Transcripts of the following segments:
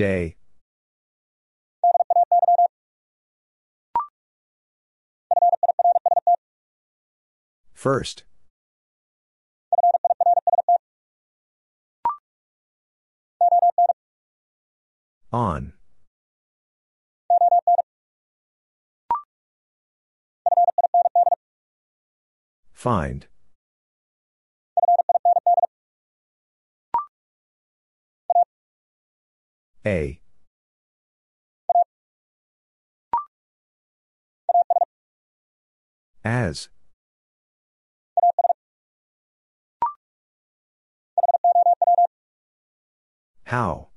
Day. First. On. Find. A. As. How?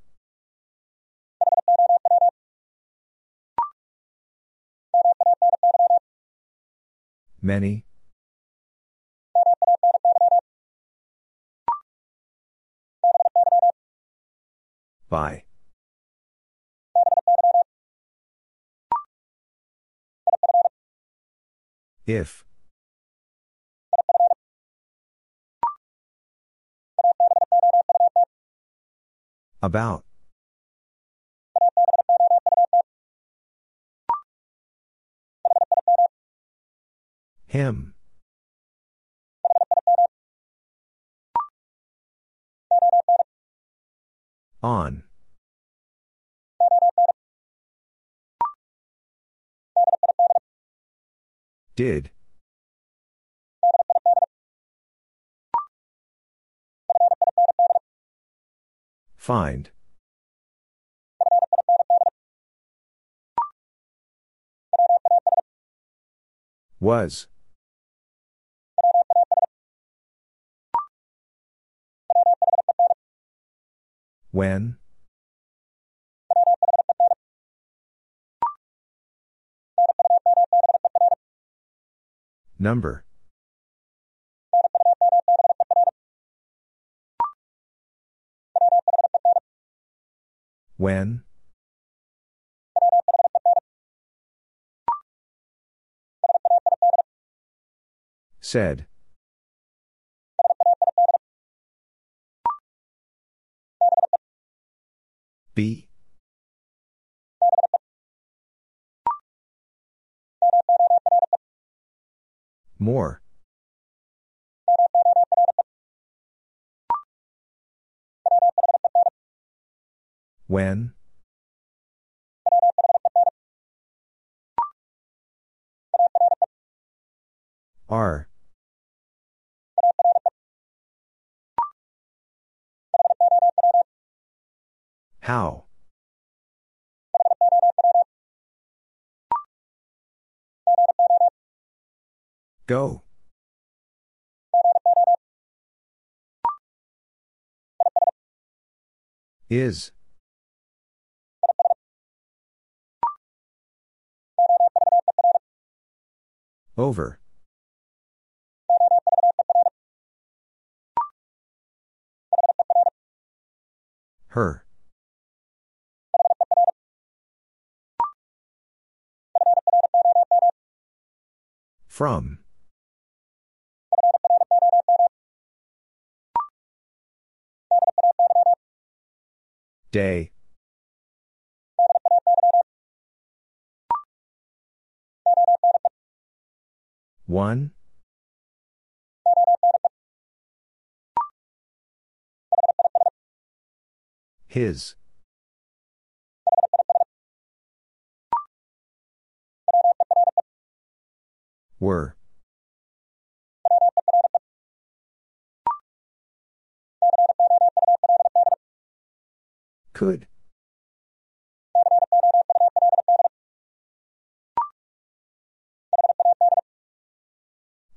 Many? By. If. About. Him. On. Did. Find. Was. When? Number. When? Said. B. More. When? Are. How? Go. Is. Over. Her. From. Day. One? His. Were. Could.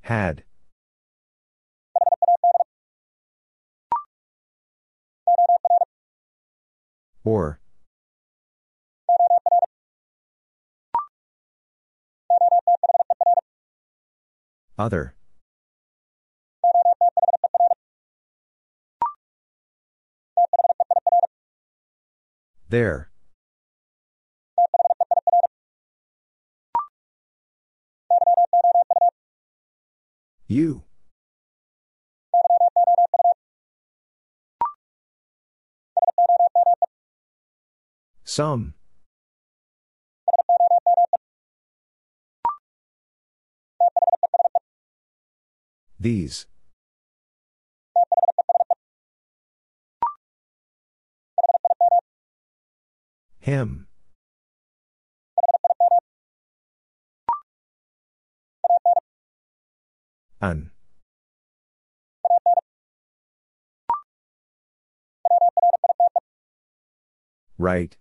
Had. Or. Other. There. You. Some. These. Him. An. Write.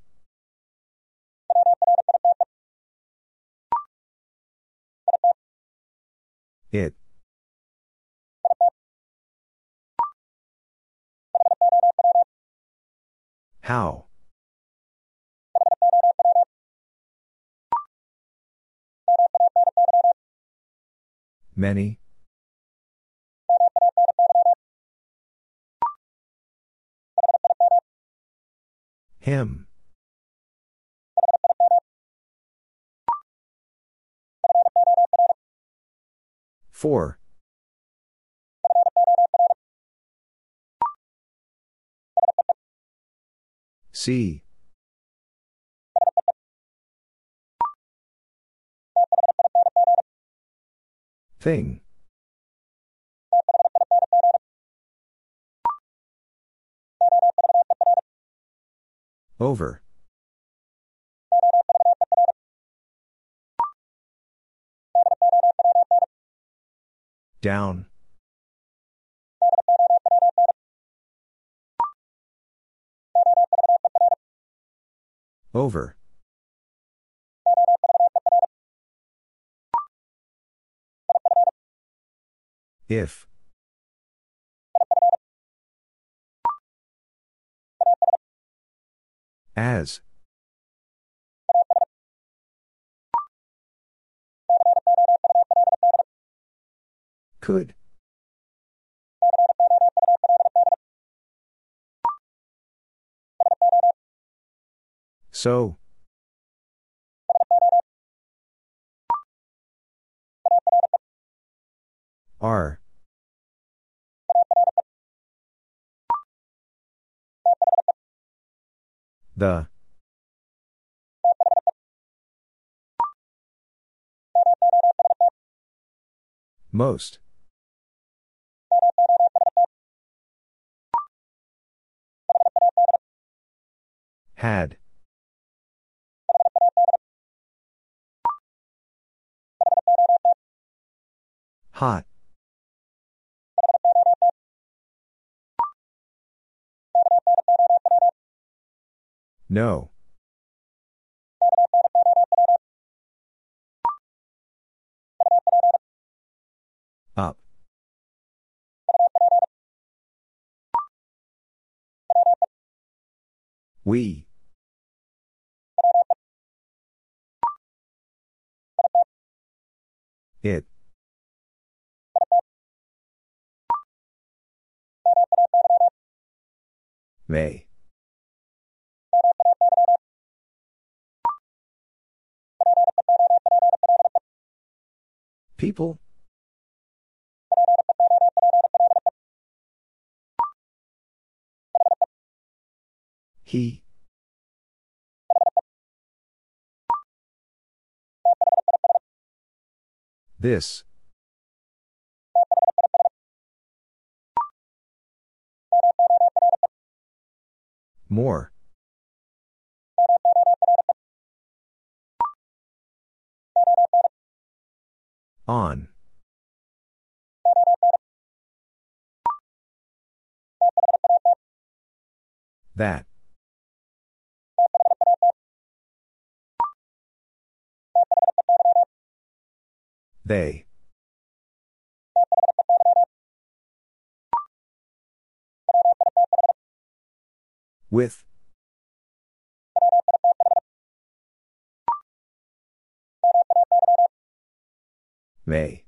It. How? Many? Him. For. See. Thing. Over. Down. Over. If. As. Could. So. Are. The. Most. Had. Hot. No. Up. We. It. May. People? He. This. More. On. That. They. With. May.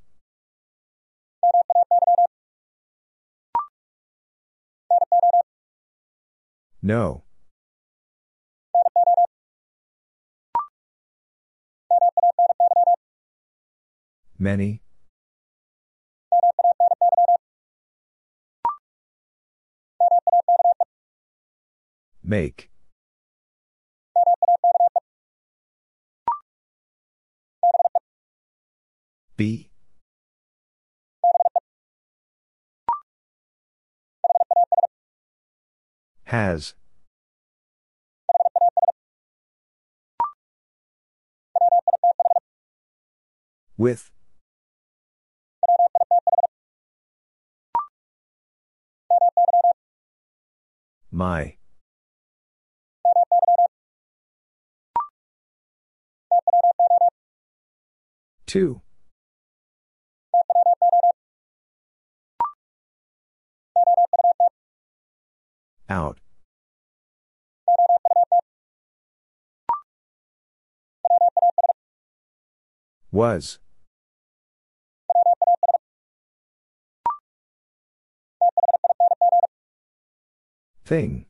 No. Many. Make. Be. Has. With. My. Two. Out. Was. Thing.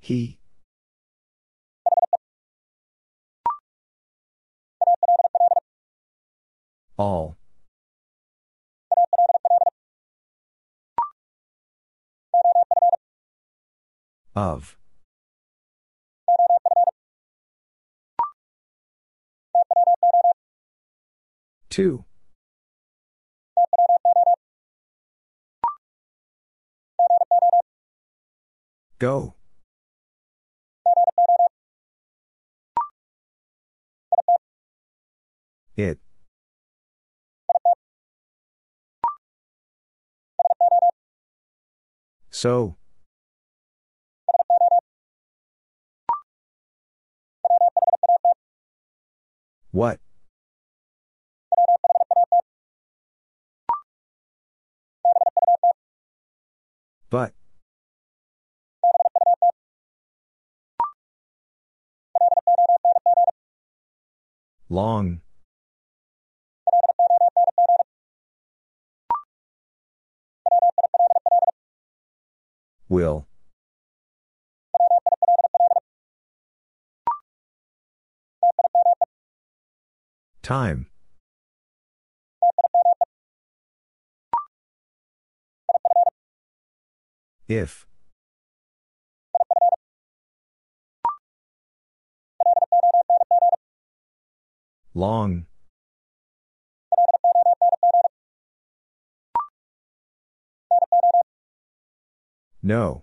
He. All. Of. Two. Go. It. So. What? But. Long. Will. Time. If. Long. No.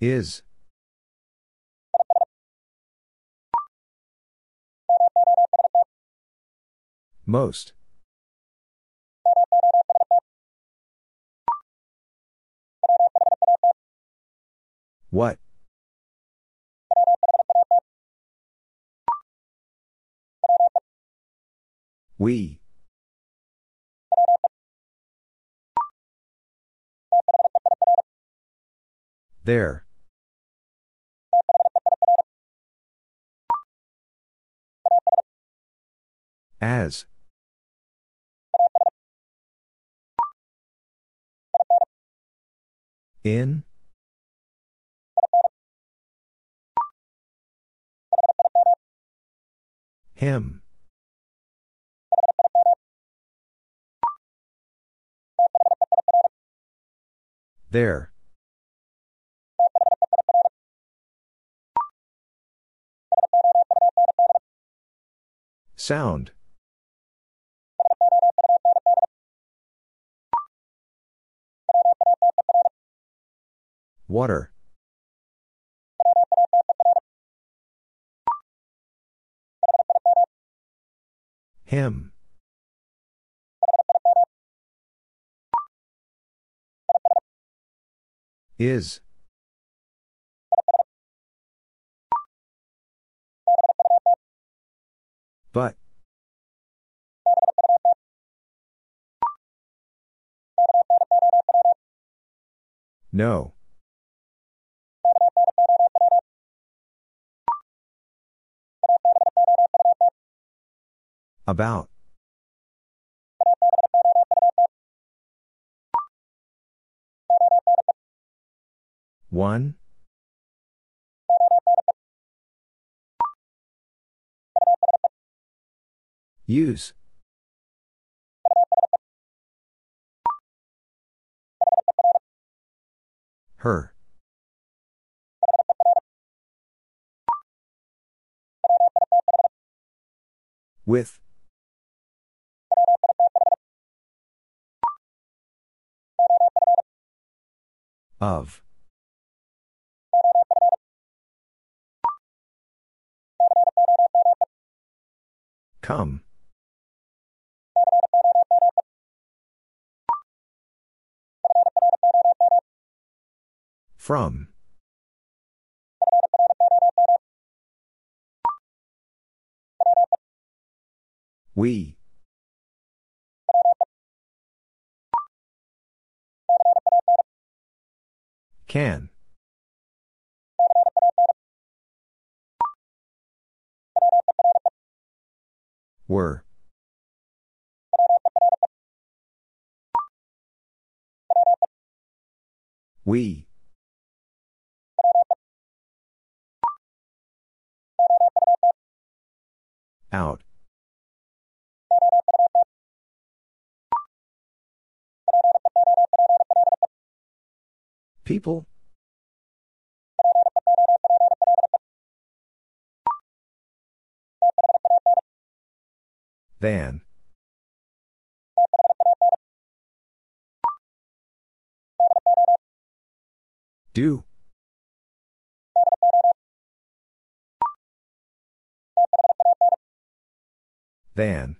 Is. Most. What? We. There. As. In. Him. There. Sound. Water. Him. Is. But. No. About. One. Use. Her. With. Of. Come. From. We. Can. Were. We. Out. People? Van. Do. Van.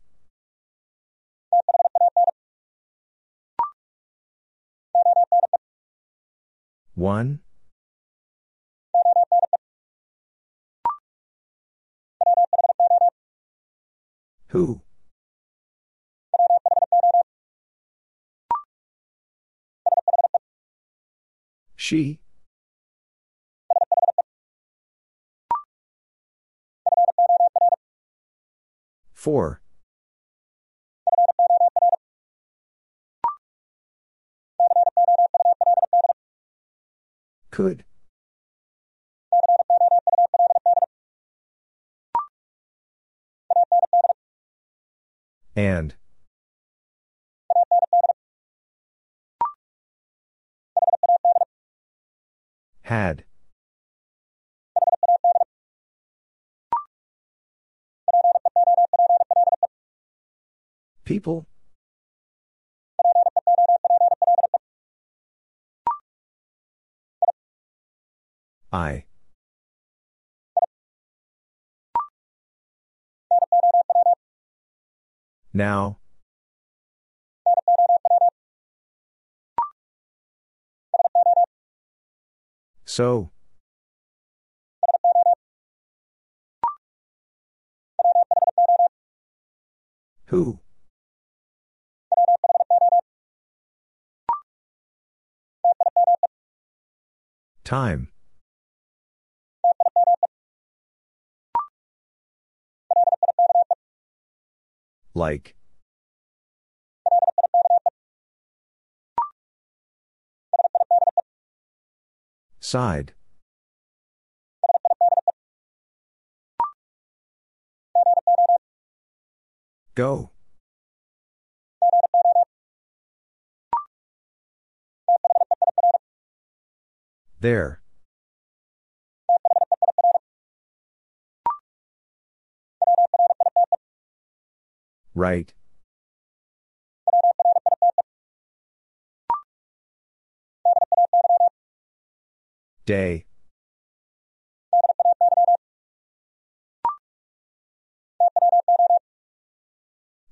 One. Who? She? For. Could. And. Had. People? I. Now. So. Who? Time. Like. Side. Go. There. Write. Day.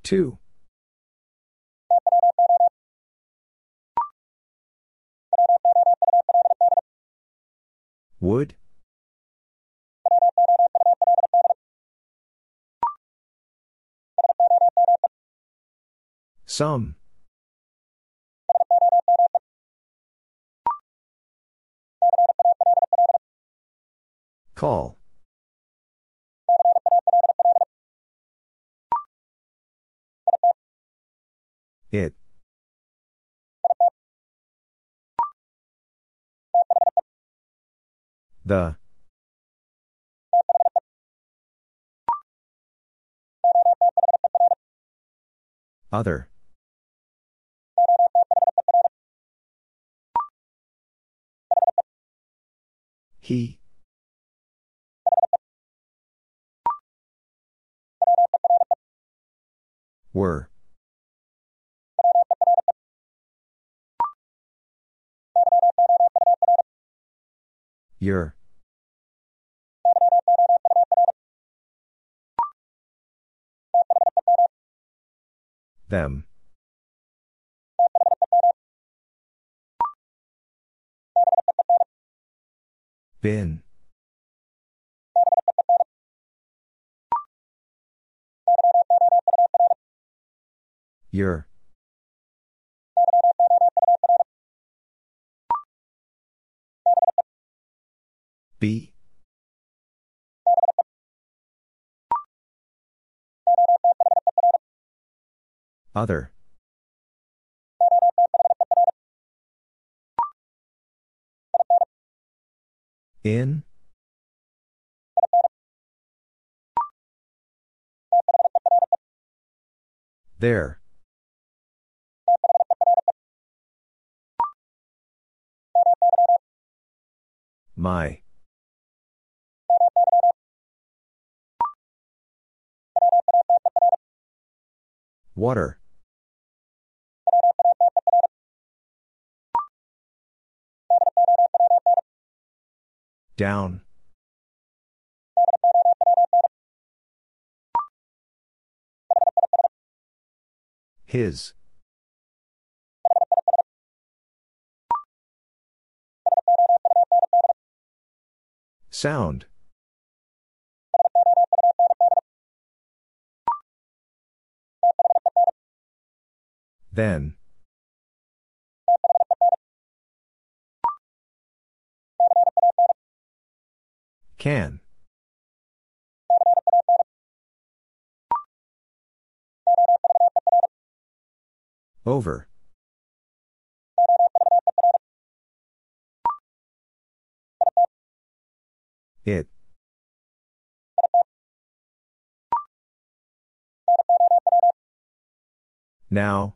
Two. Would? Some. Call. It. The. Other. He. Were. Your. Them. Been. Your. Be. Other. In? There. My. Water. Down. His. Sound. Then. Can. Over. It. Now.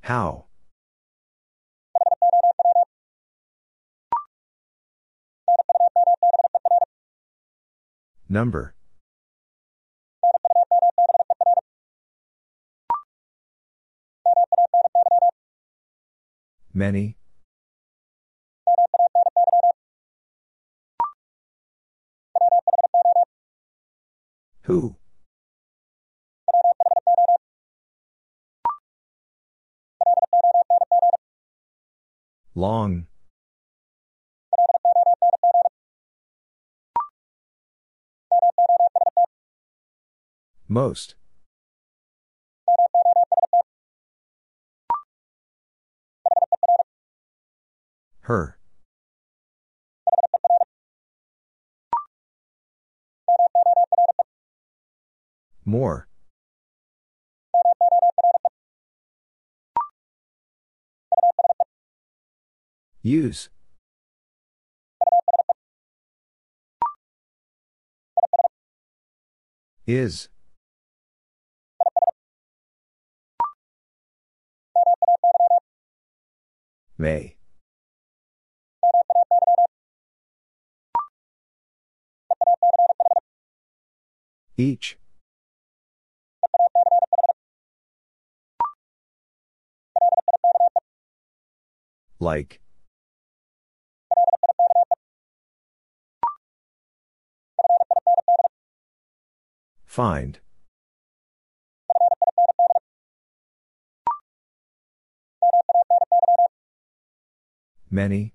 How? Number. Many. Who? Long. Most. Her. More. Use. Is. May. Each. Like. Find. Many.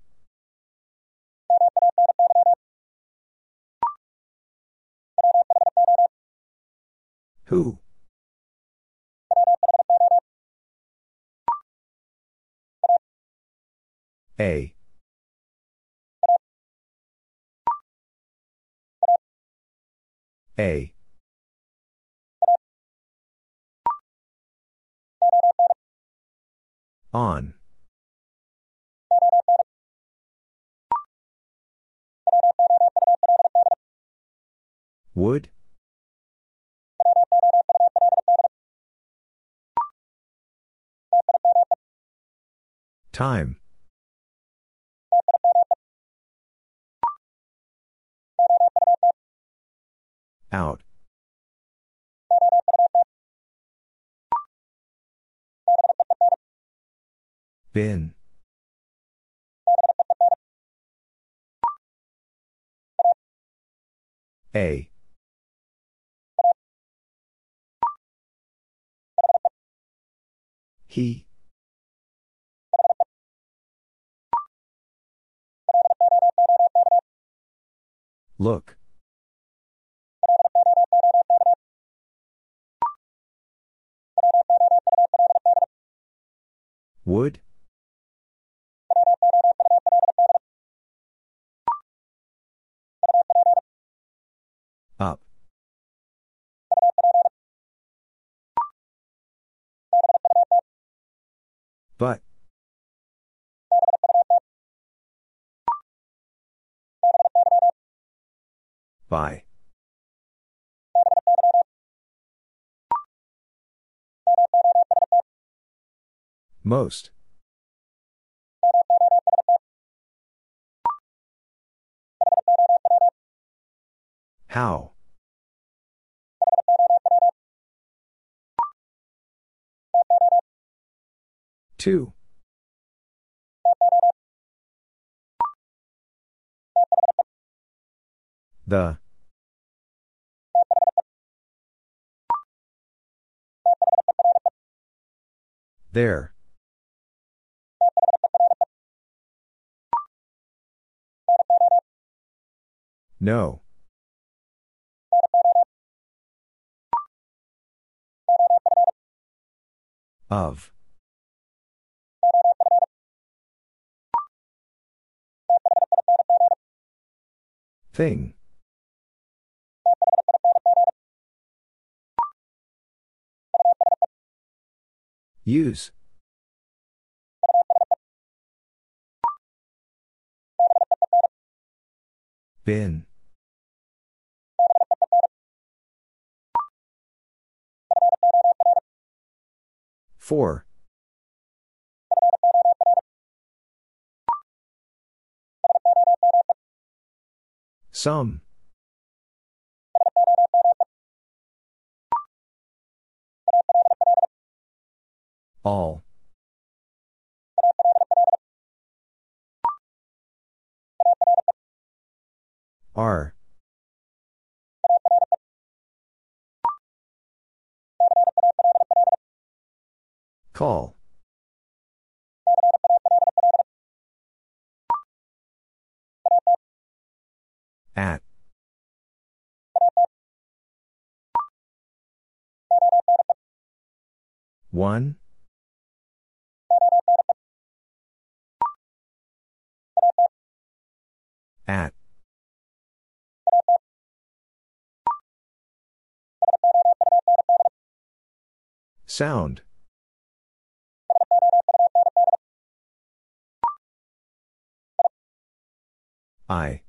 Who? A. A. On. Would? Time. Out. Been. A. He. Look. Would? But. By. Most. How? Two. The. There. No. Of. Thing. Use. Been. For. Some. All. Are. Call. At. One. At. Sound. I.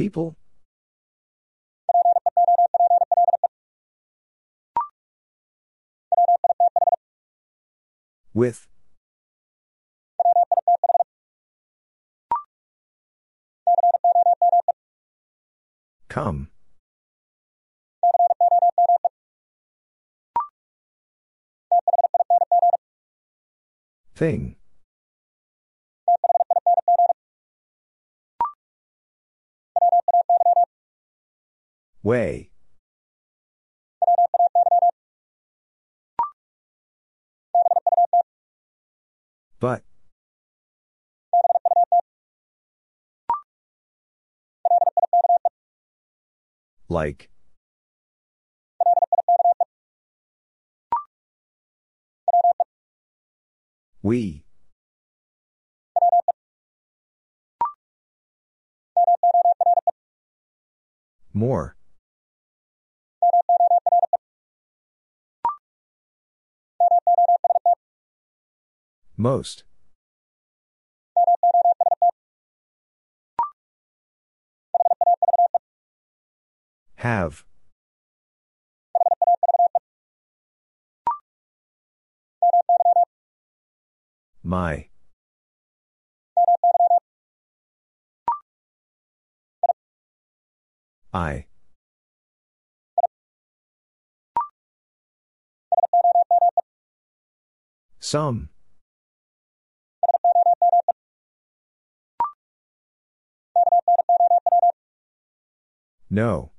People? With? Come. Thing. Way. But. Like. We. More. Most. Have. My. I. Some. No.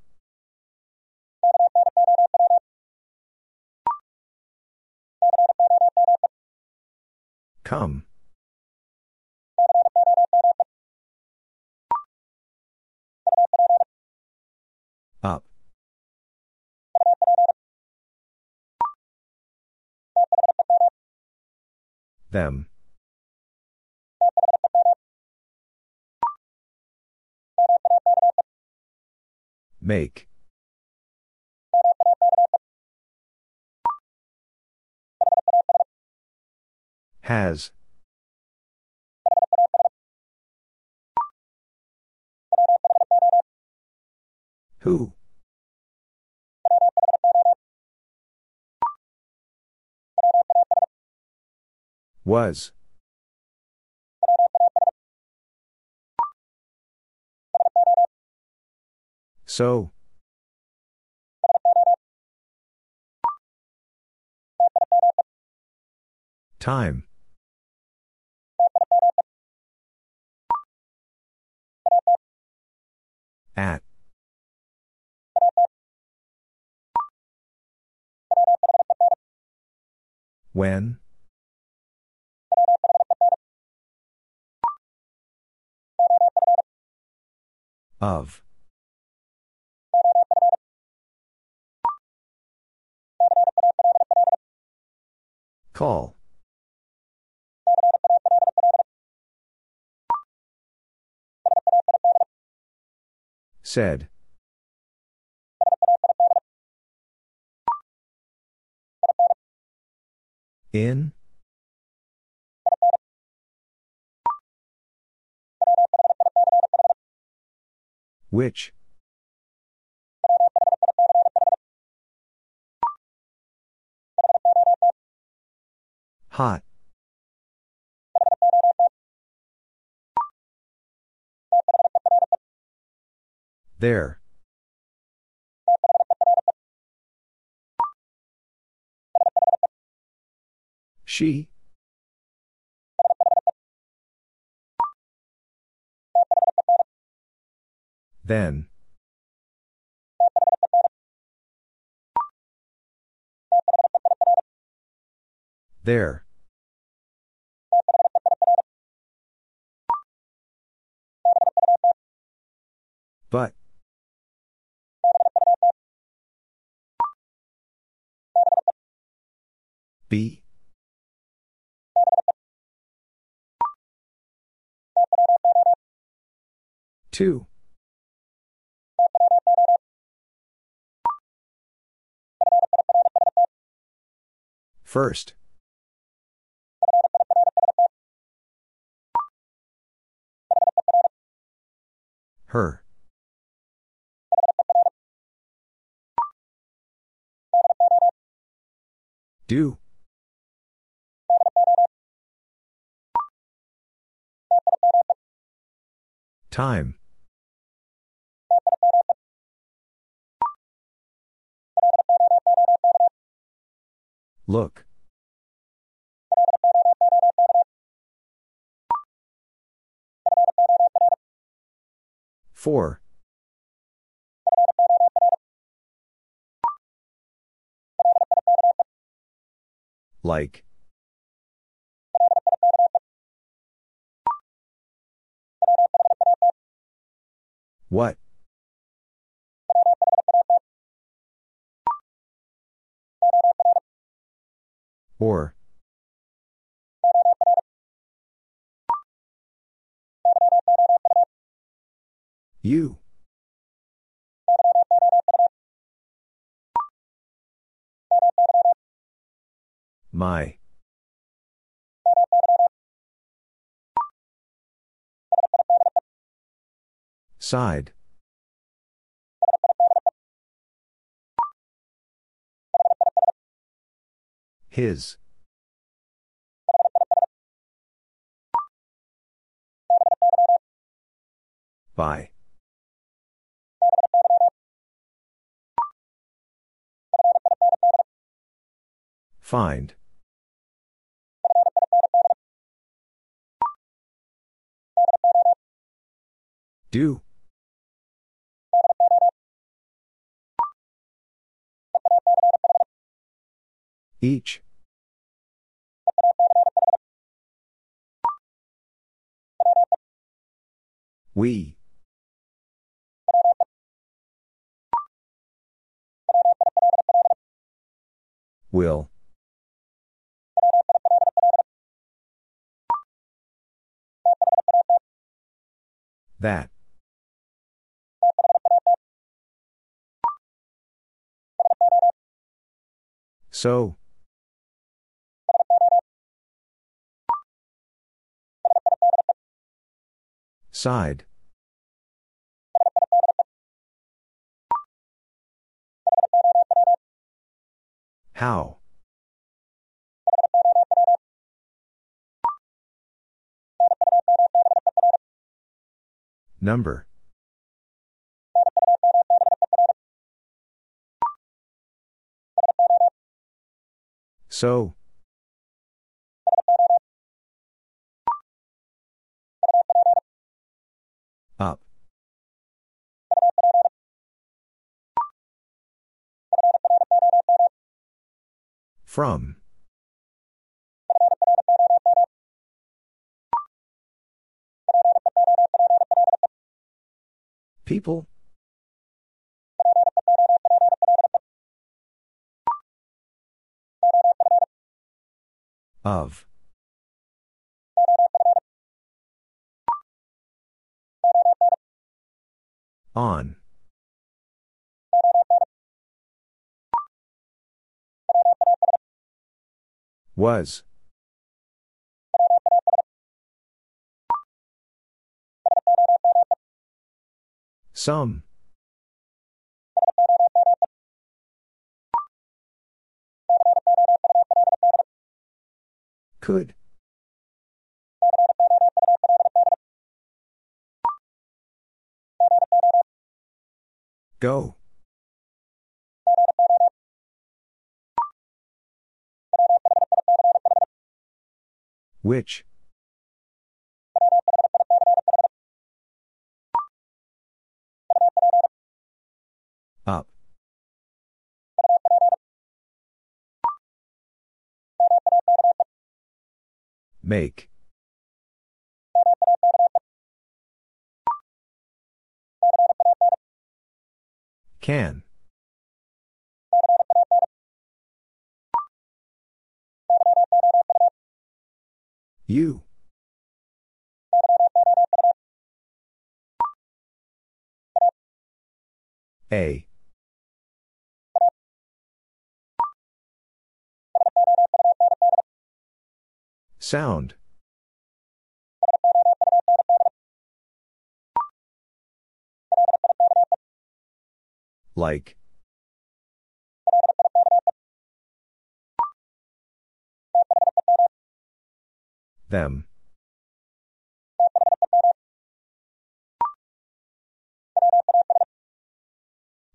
Come. Up. Them. Make. Has. Who? Was. So. Time. At. When? Of. Call. Said. In? Which? Hot. There. She? Then. There. But. Be. Two. First. Her. Do. Time. Look. For. Like. What? Or. You. My. Side. His. By. Find. Do. Each. We. Will. That. So. Side. How? Number. So. Up. From. People? Of. On. Was. Some. Could. Go. Which? Make. Can. You. A. Sound. Like. Them.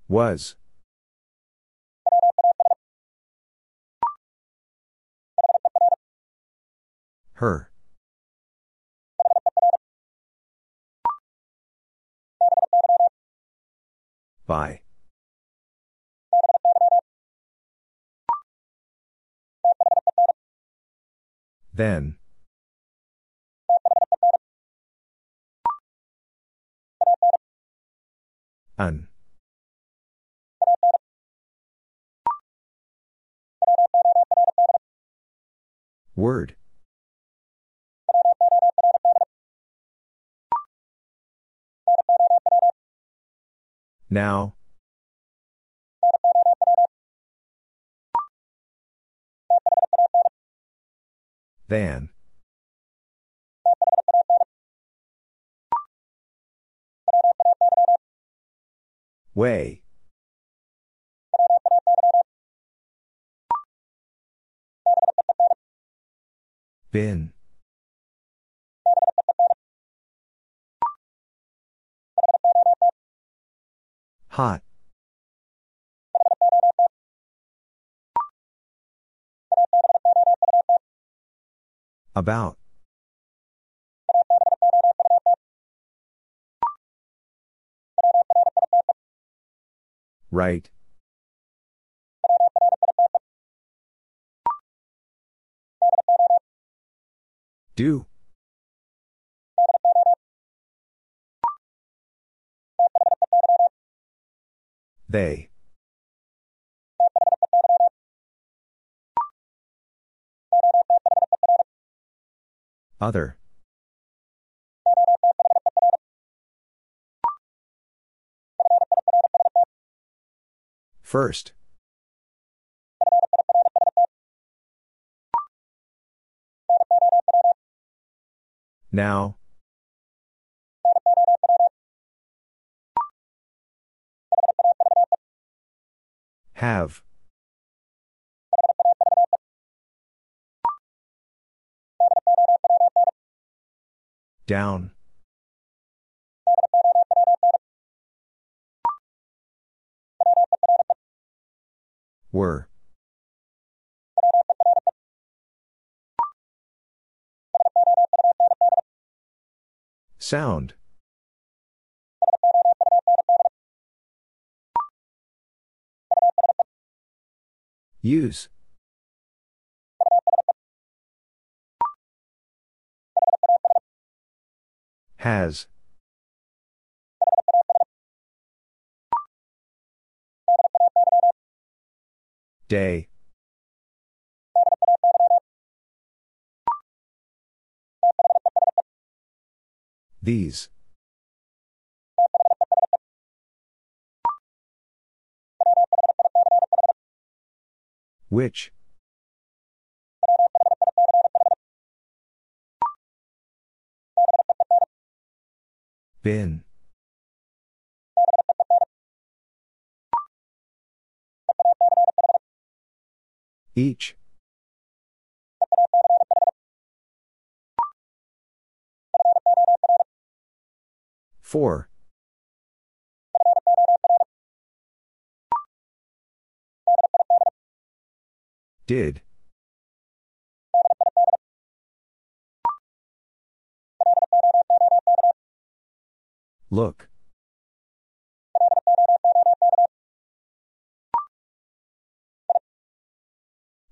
Was. Her. By. Then. An. Word. Now. Than. Way. Been. Hot. About. Write. Do. They. Other. First. Now. Have. Down. Were. Sound. Use. Has. Day. These. Which? Been. Each. For. Did. Look.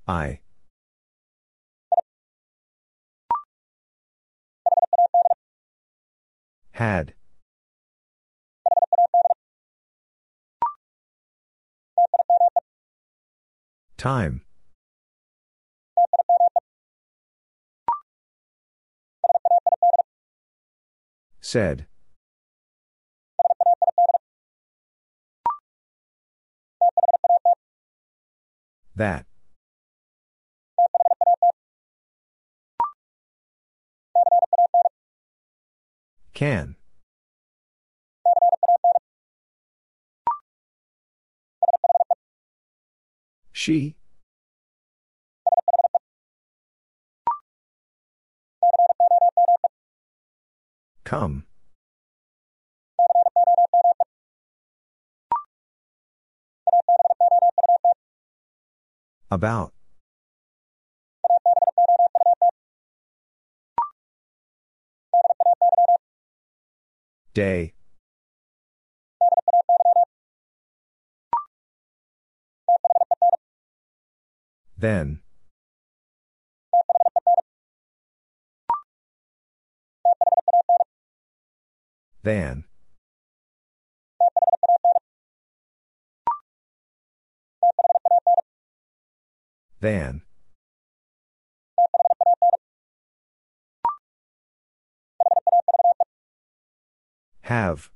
I. Had. Time. Said. That. Can. She. Come. About. Day. Then. Than. Than. Have.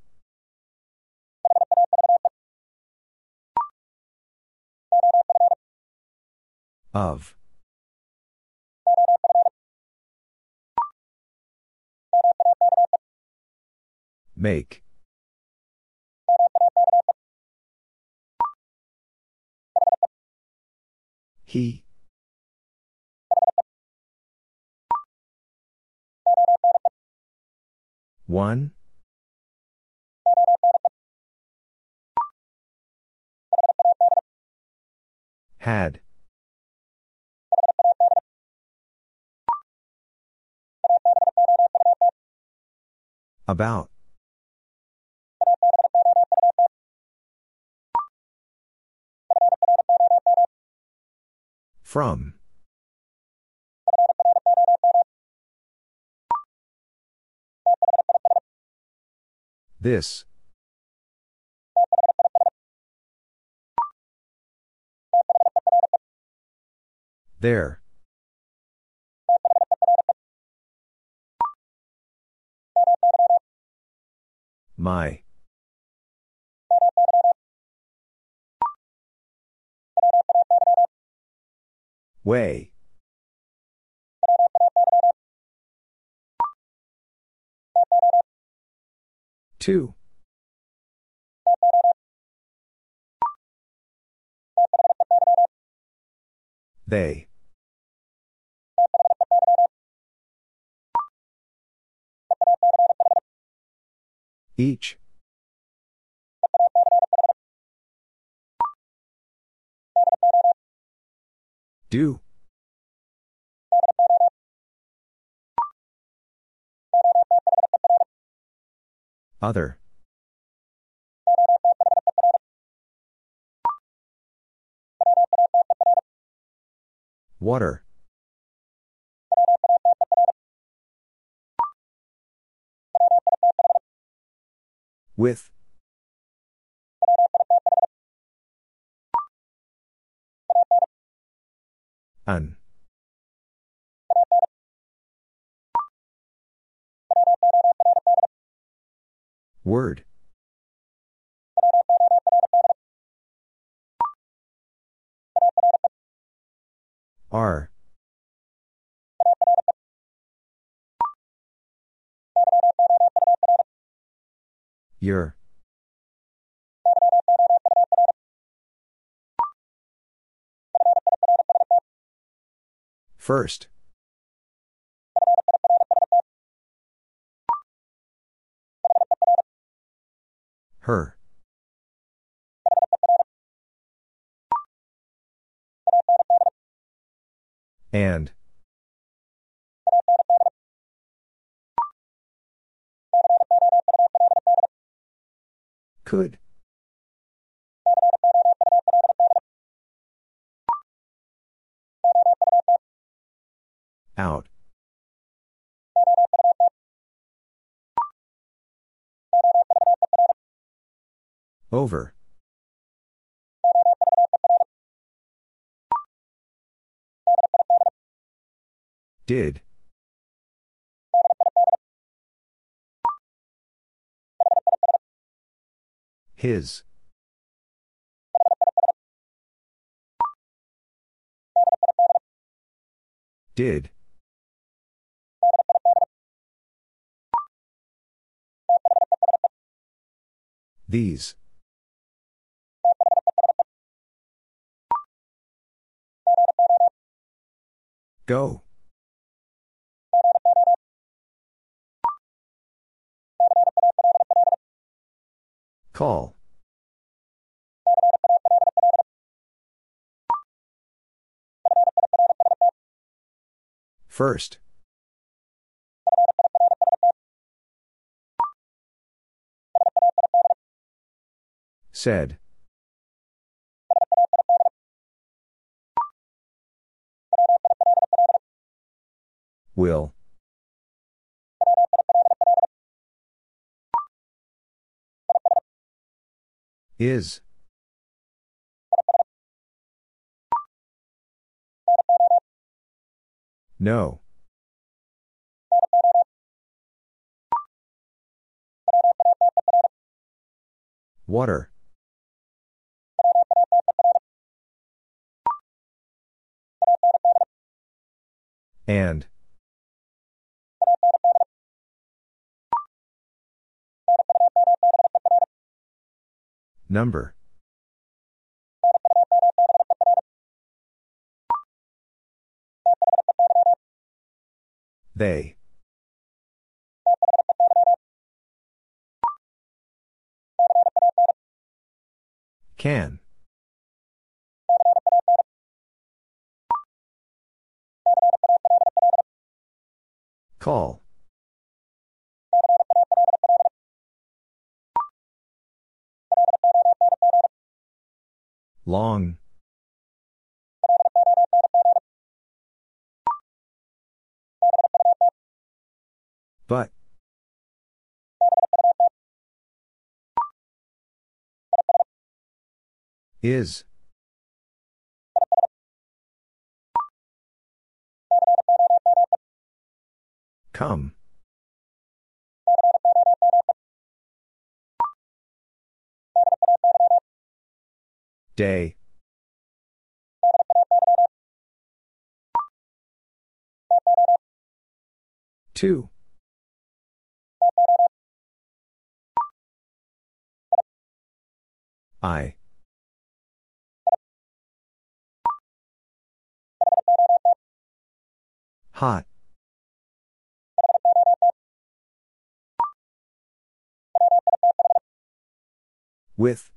Of. Make. He. One. Had. About. From. This. There. My. Way. Two. They. Each. Do. Other. Water. With. An. Word. Are. Your. First. Her. And. Could. Out. Over. Did. His. Did. These. Go. Call. First. Said. Will. Is. No. Water. And. Number. They. Can. Call. Long. But. Is. Come. Day. Two. I. Hot. With.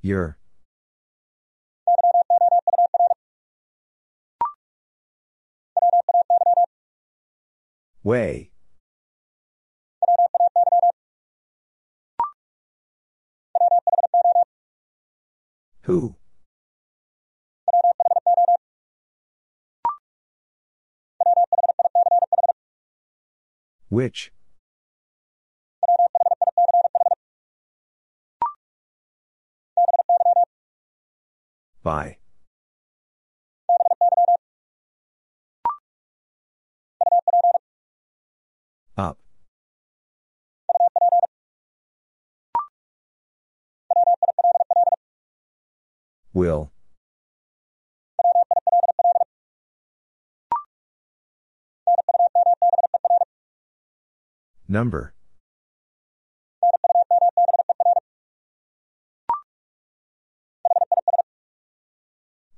Your. Way. Who? Which? By. Up. Will. Number.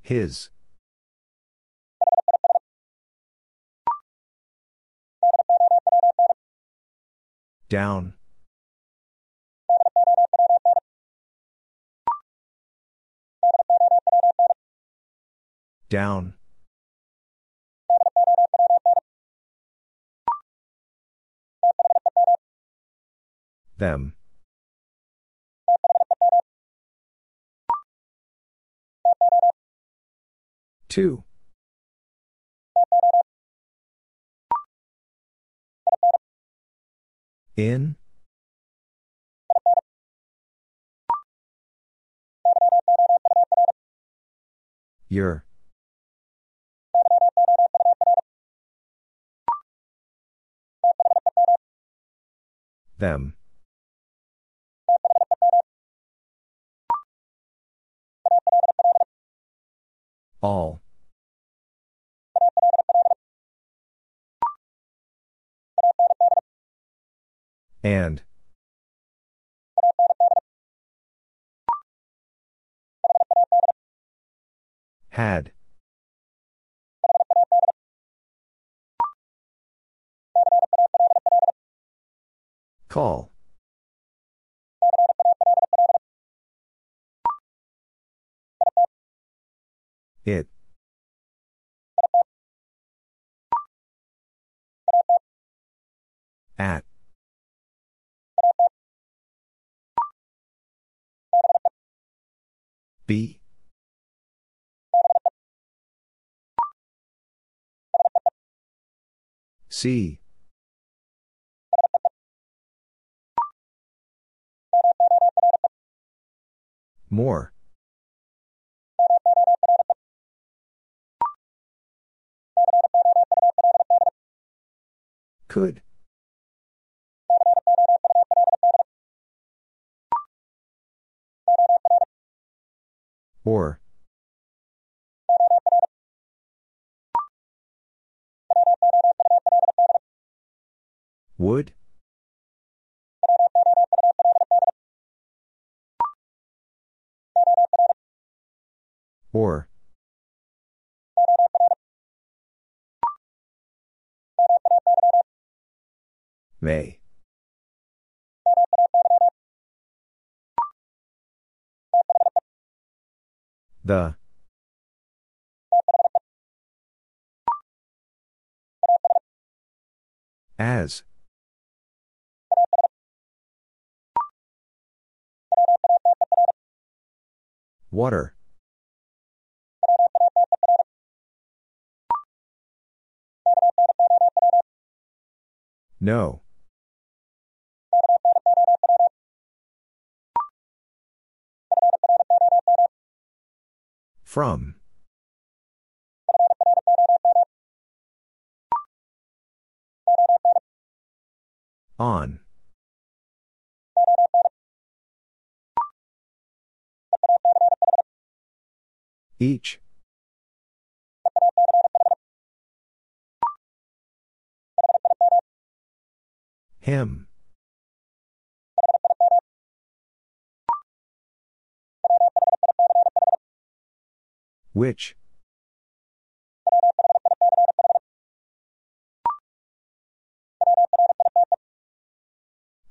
His. Down. Down. Them. Two. In? Your. Them. All. And. Had. Call. It. At. Be. See. More. Could. Or. Would? Or. May. The. As. Water. No. From. On. Each. Him. Which?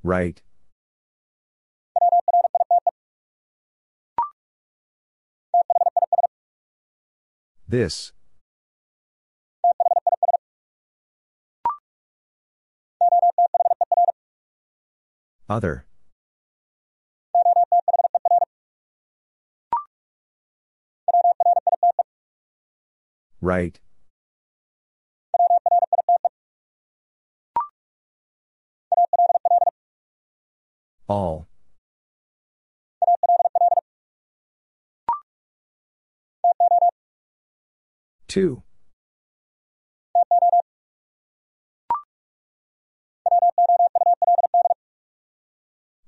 Write. This. Other. Write. All. Two.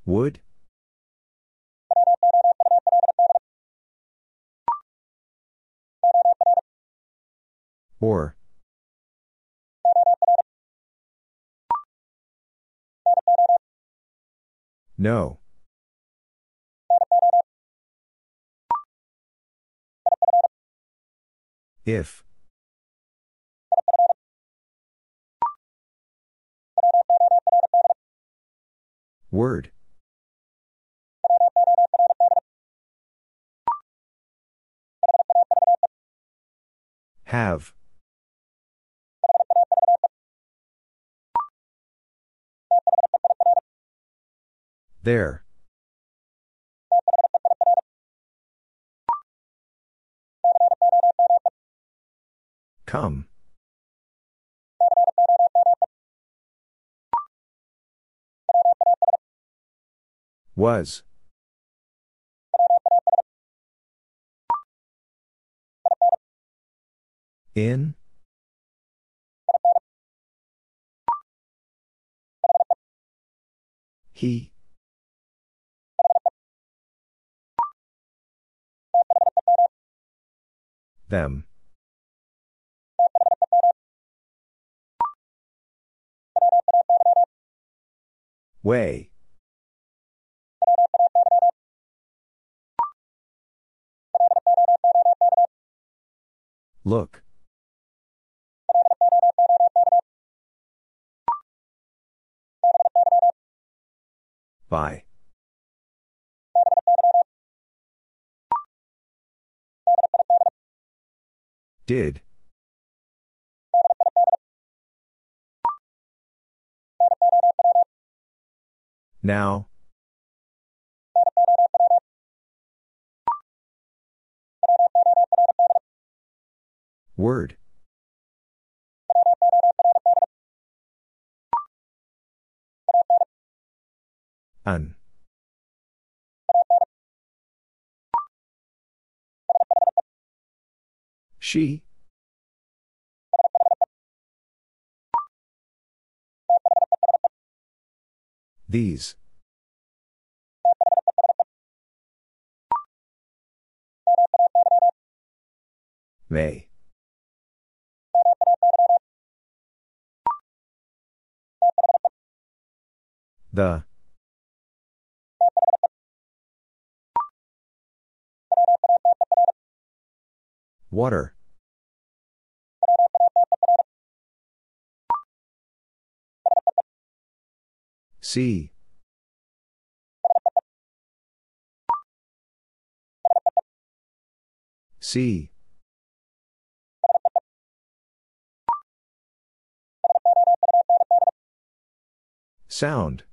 Would? Or. No. If. Word. Have. There. Come. Was. In? He. Them. Way. Look. By. Did. Now. Word. An. She. These. May. The. Water. See. C. Sound.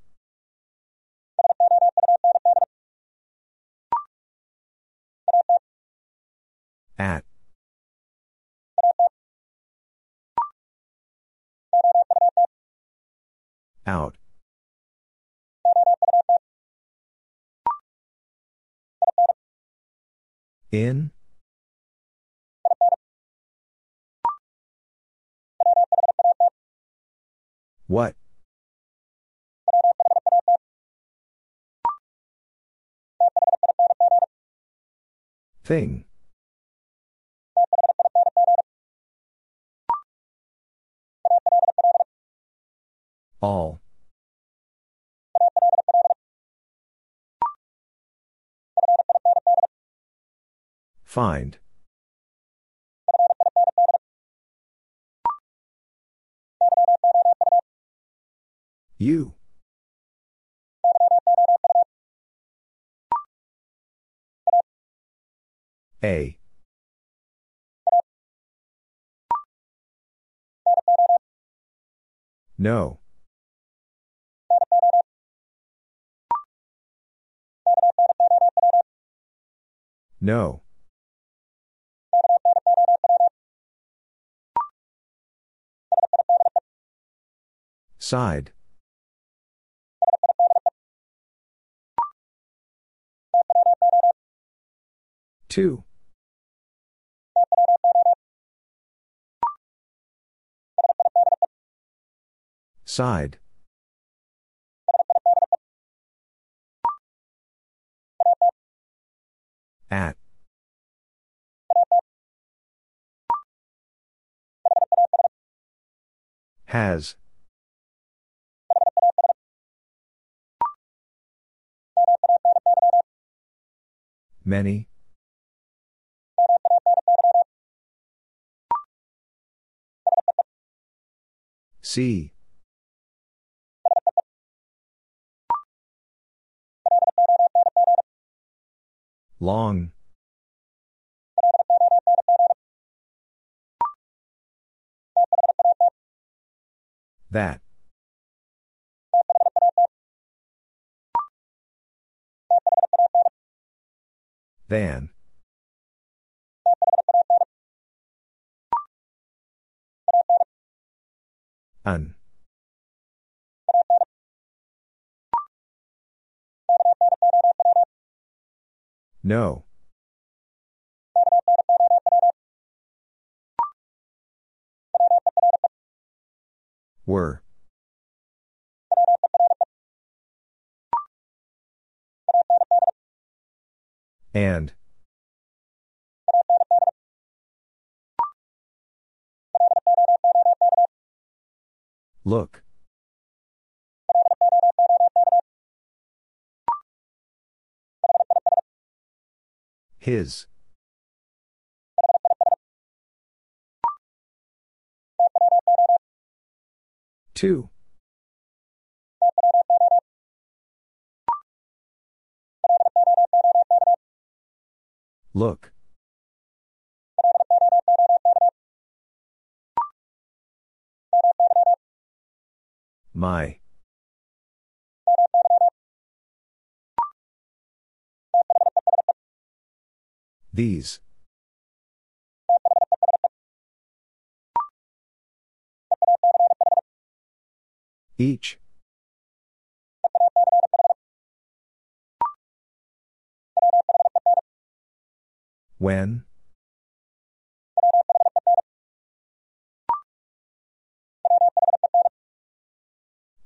At. Out. In? What? Thing. All. Find. You. A. No. No. Side. Two. Side. At. Has. Many. See. Long. That. Than. Un. No. Were. And. Look. His. Two. Look. My. These. Each. When?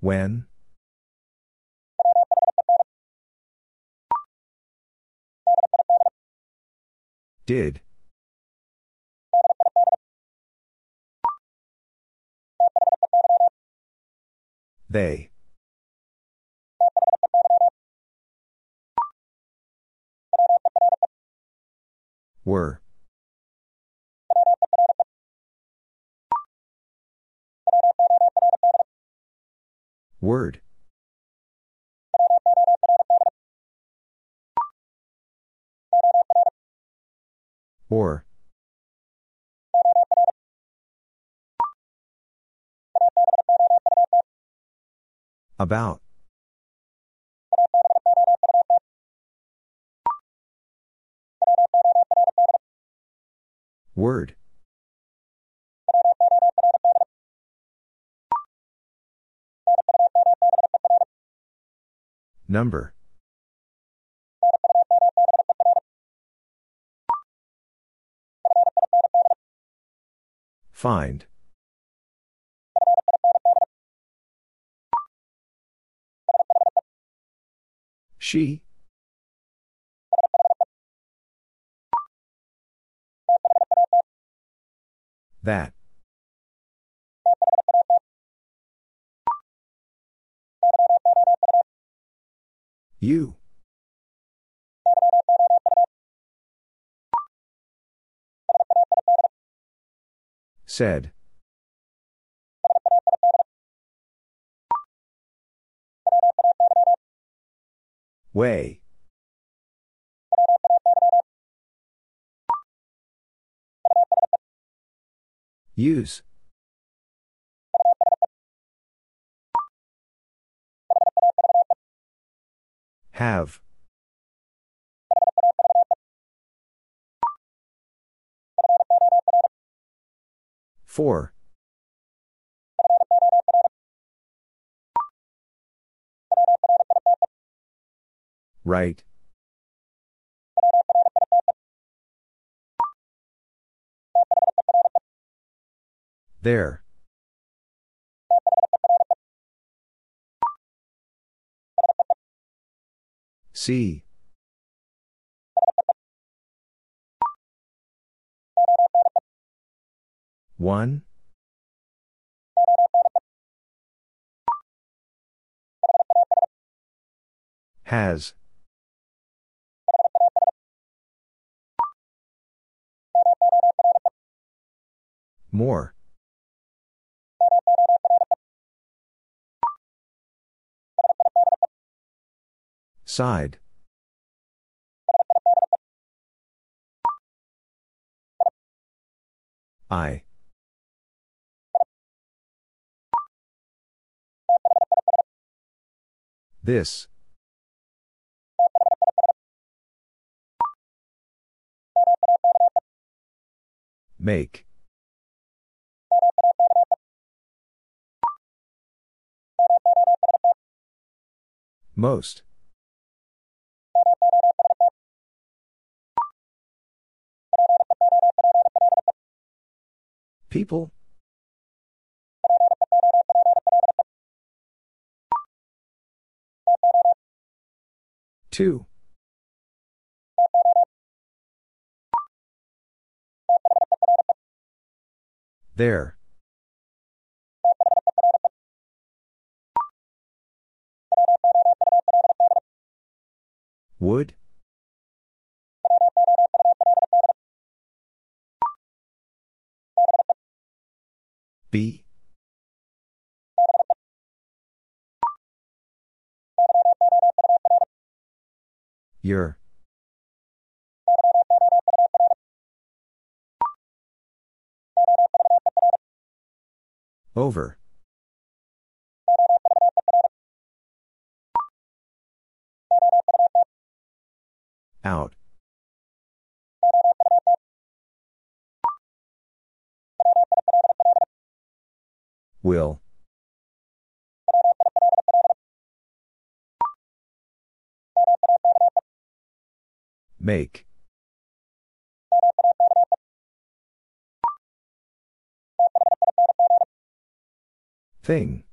When? Did. They. Were. Word. Or. About. Word. Number. Find. She. That. You. Said. Way. Use. Have. For. Write. There. See. One. Has. More. Side. I. This. Make. Most. People? Two. There. Would? Be? Your. Over. Out. Will. Make. Thing.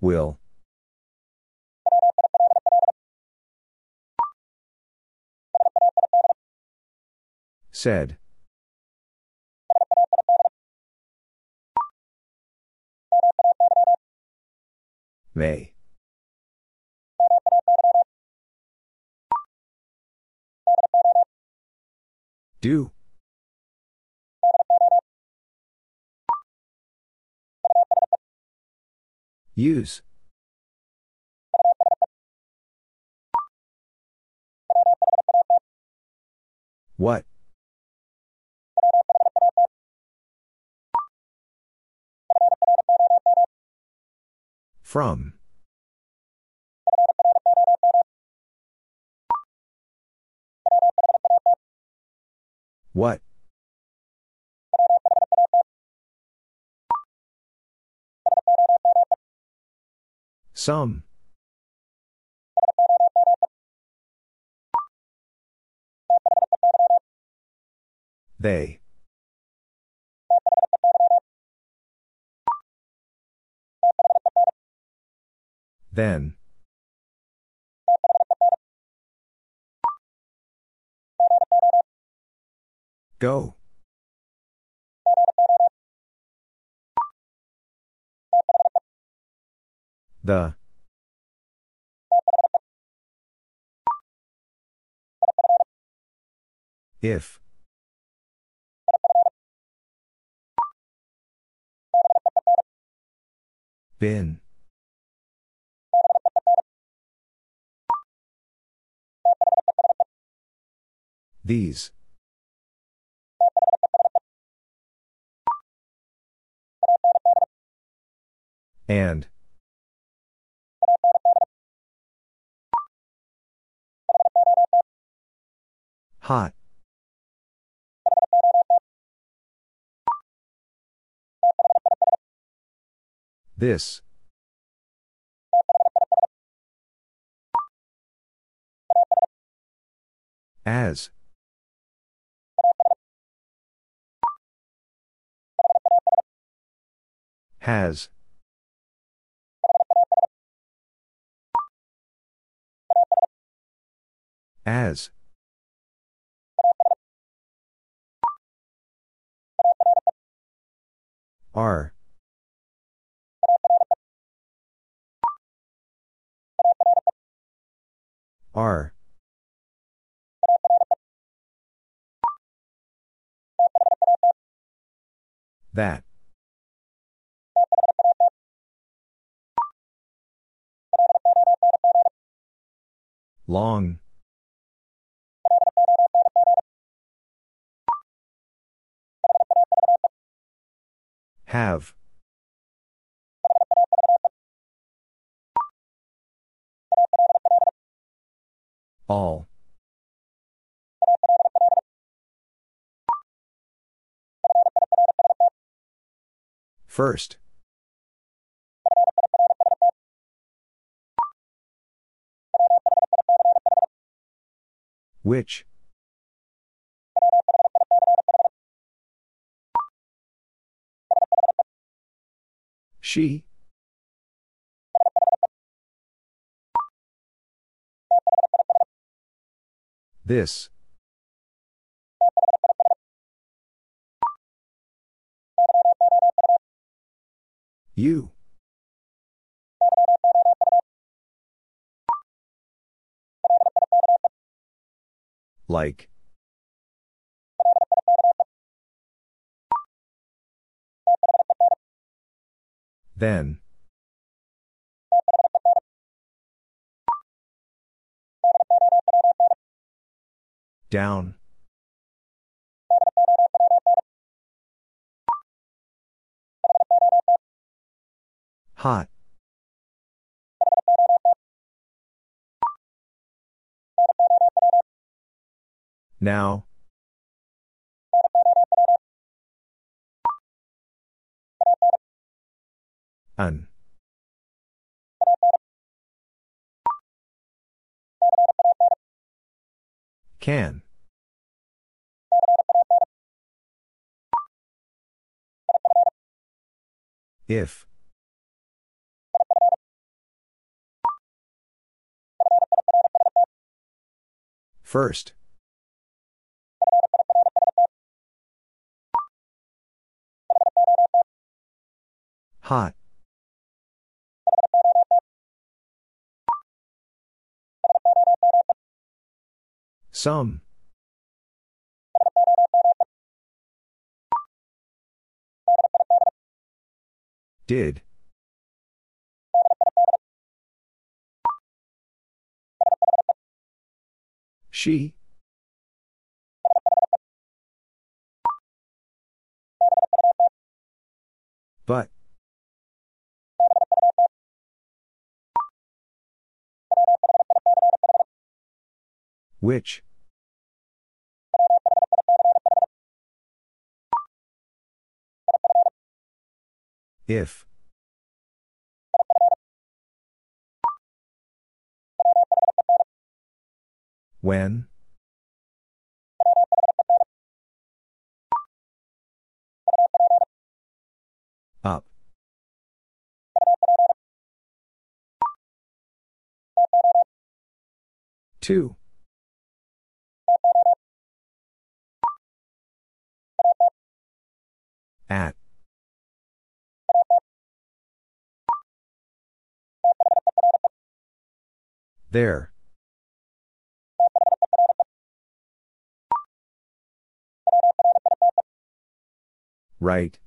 Will. Said. May. Do. Use. What? From. What? Some. They. Then. Go. The. If. Been. These. And. Hot. This. As. Has. As. Are. Are. That. Long. Have. All. First. Which? She? This. You. Like. Then. Down. Hot. Now. An. Can. If. First. Hot. Some. Did. She? But. Which? If. When? Up. Two. At. There. Write.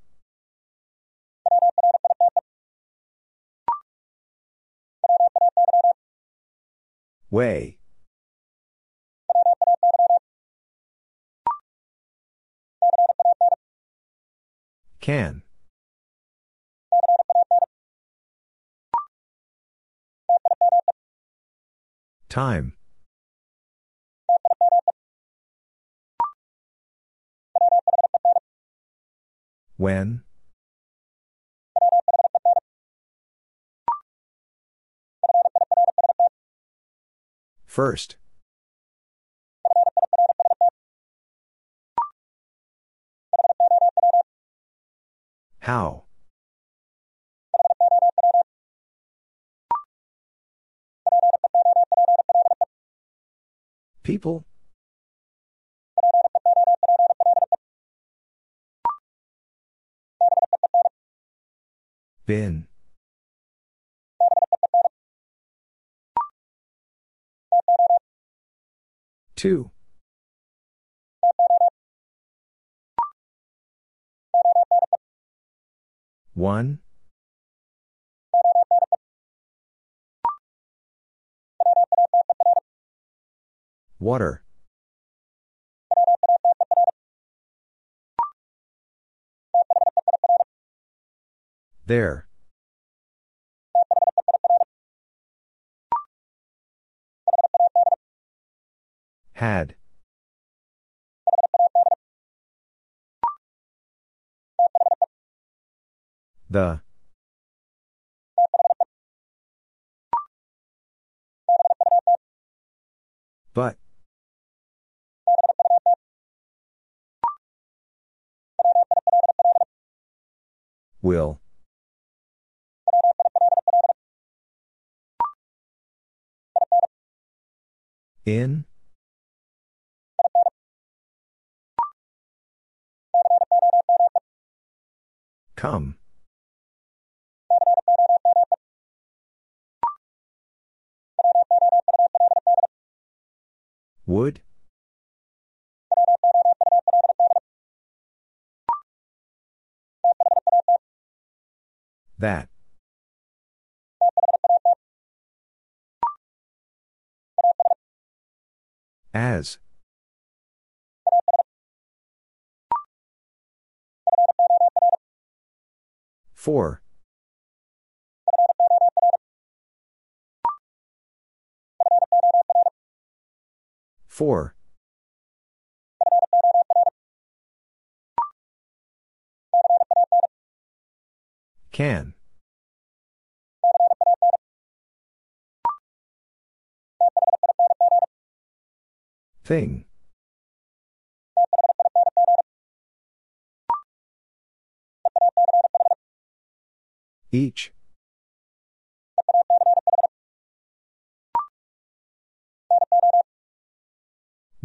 Way. Can. Time. When? First. How? People? Been. Two. One. Water. There. Had. The. But. Will. In? Come. Would? That. As. For. 4 Can. Thing. Each.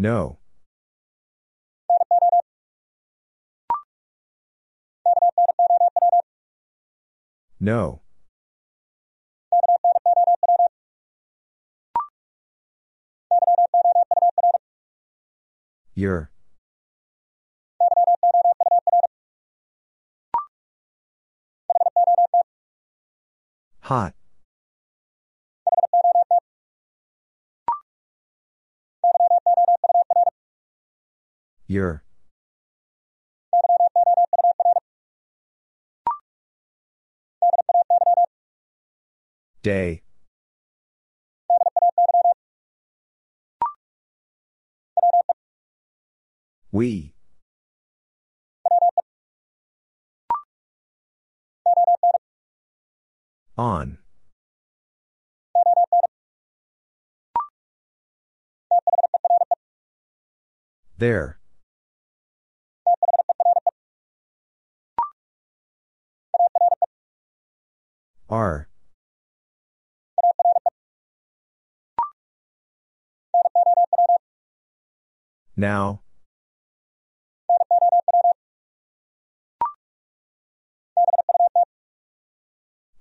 No. No. Your. Hot. Your. Day. We. On. There. Are. Now.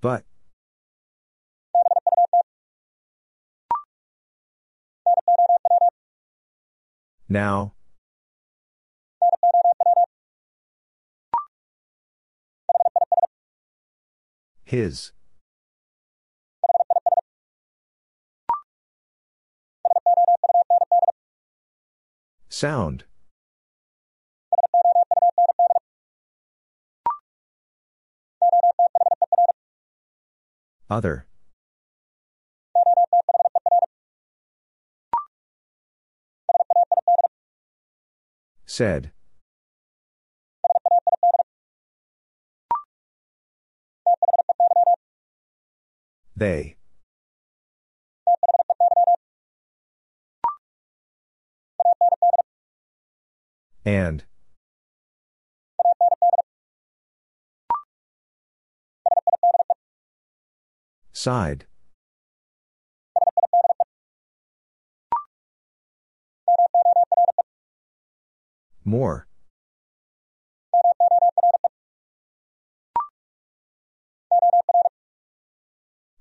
But. Now. His. Sound. Other. Said. They. And. Side. More.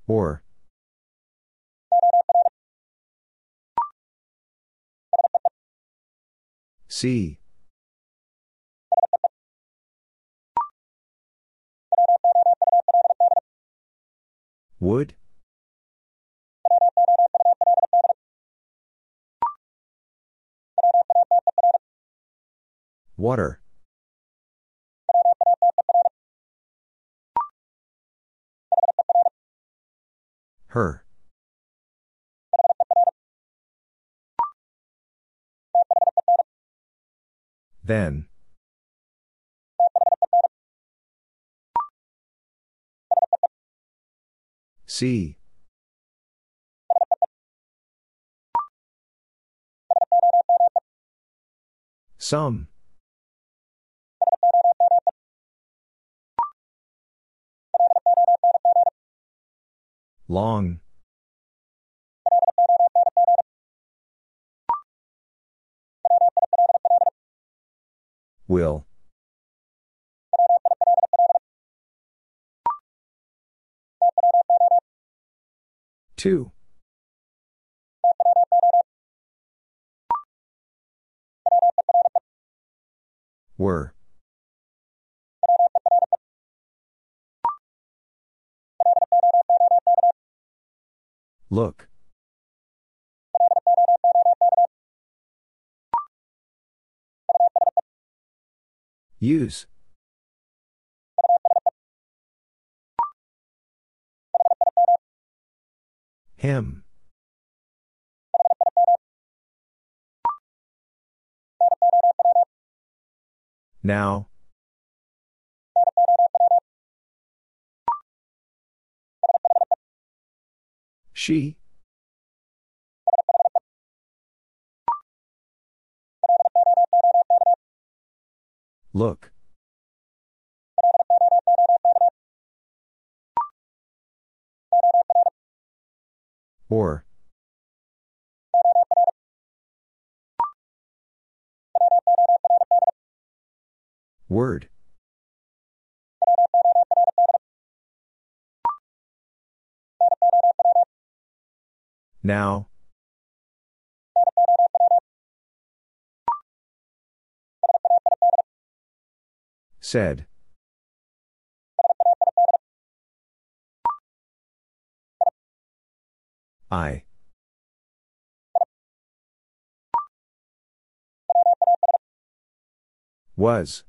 Or. See. Would? Water. Her. Then. See. Some. Long. Will. Two. Were. Look. Use. Him. Now. She. Look. Or. Word. Now. Said. I. Was.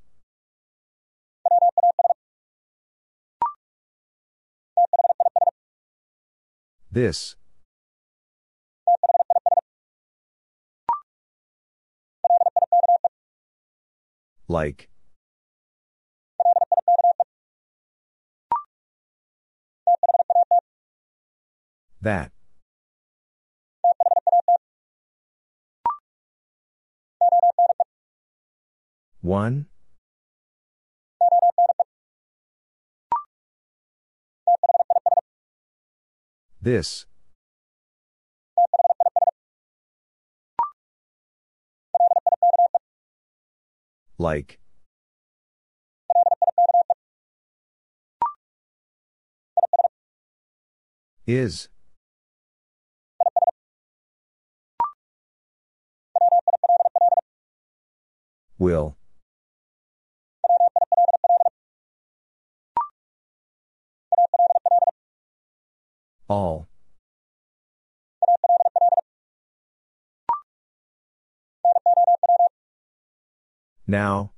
This. Like. That. One. This. Like. Is. Will. All. Now.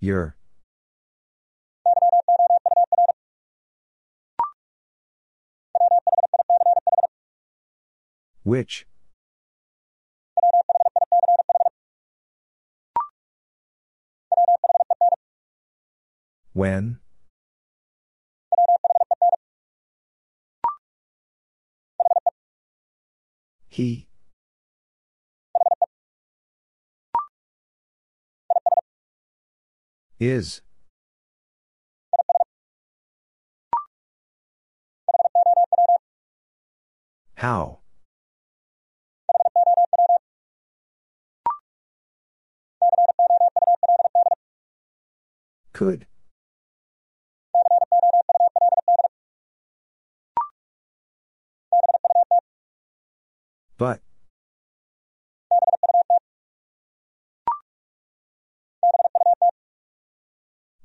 Your. Which? When? He. Is. How? Could. But.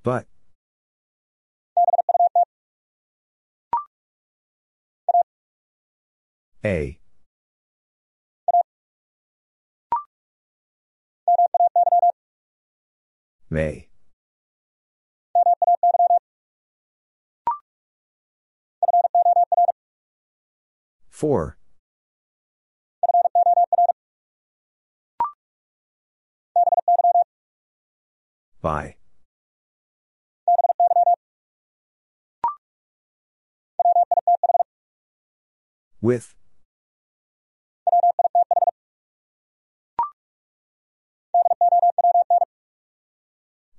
But. A. May. For. By. With.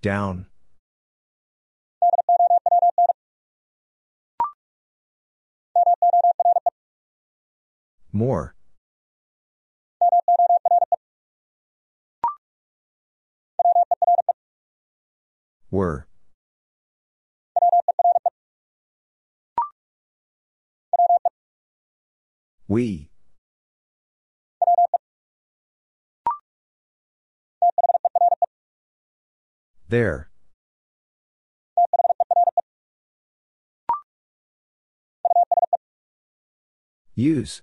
Down. More. Were. We. There. Use.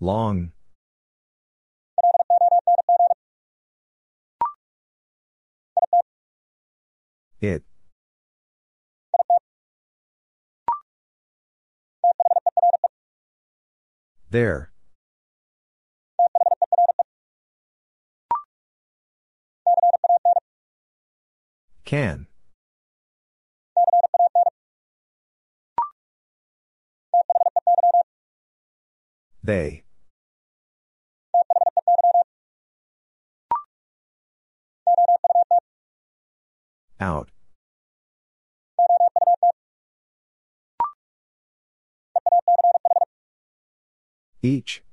Long. It. There. Can. They. Out. Each.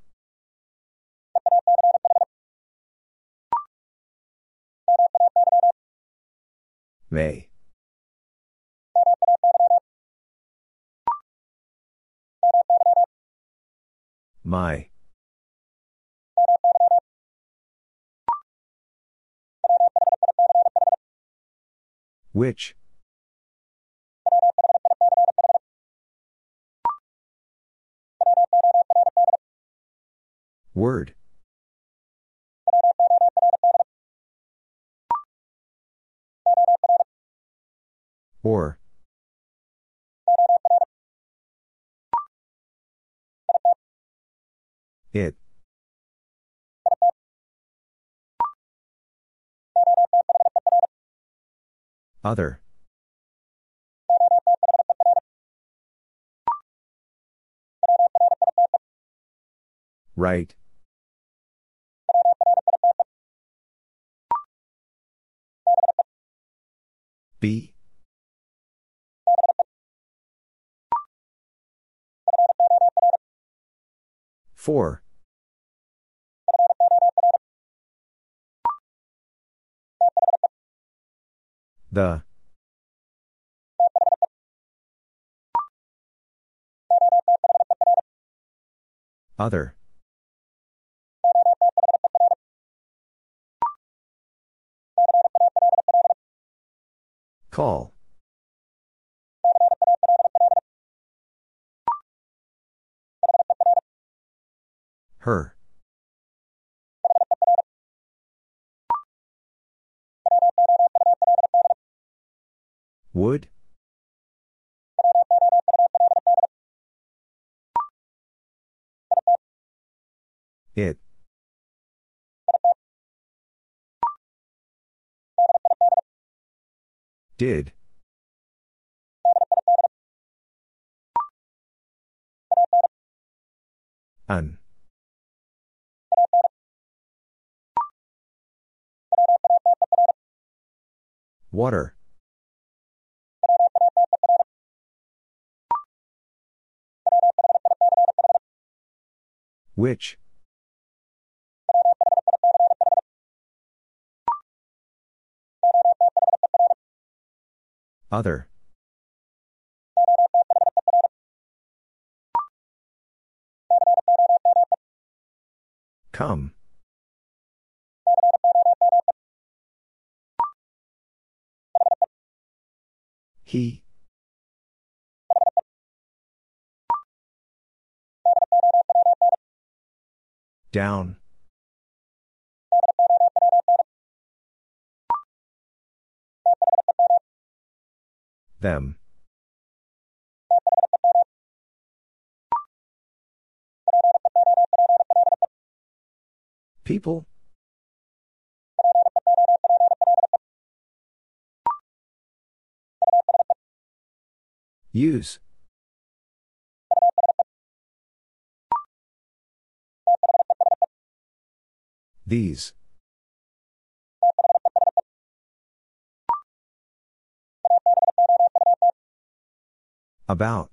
May. My. Which? Word. Or. It. Other. Write. Be. For. The. Other. Call. Her. Would? It. Did. An. Water. Which? Other. Come. He. Down. Them. People? Use. These. About.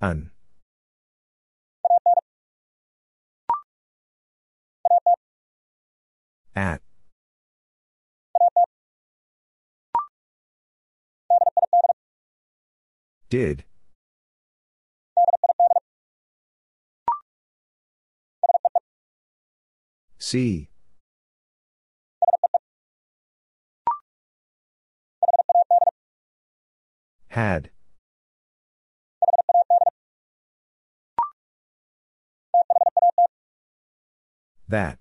An. At. Did. See. Had. That.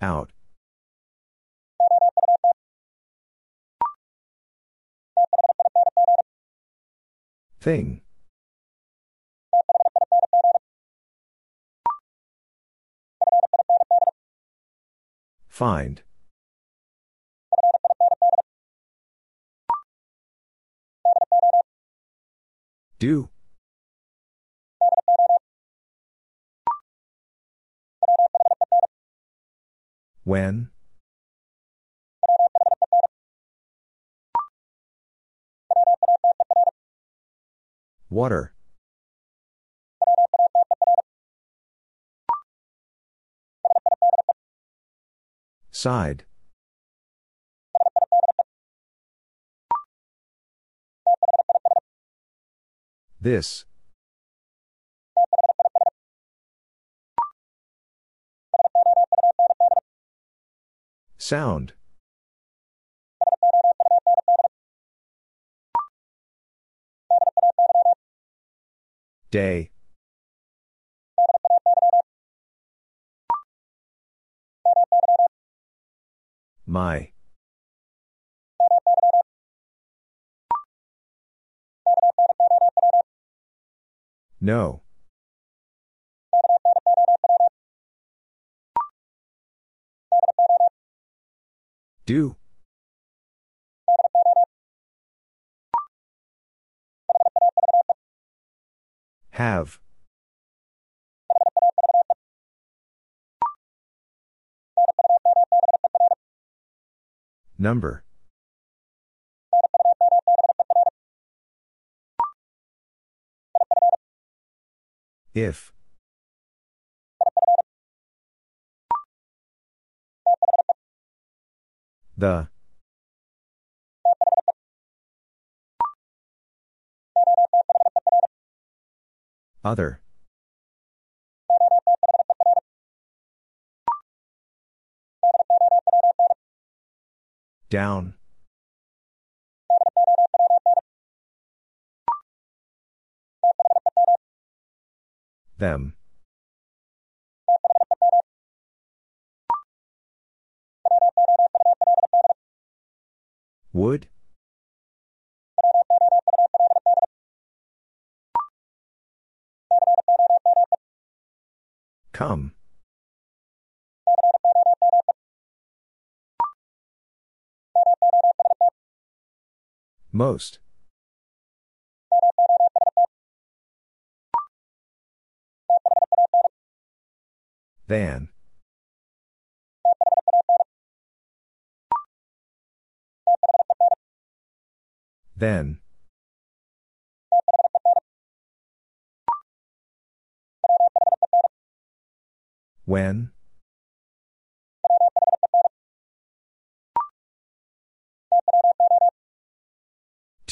Out. Thing. Find. Do. When? Water. Side. This. Sound. Day. My. No. Do. Have. Number. If. The. Other. Down. Them. Would? Come. Most. Than. Then. When?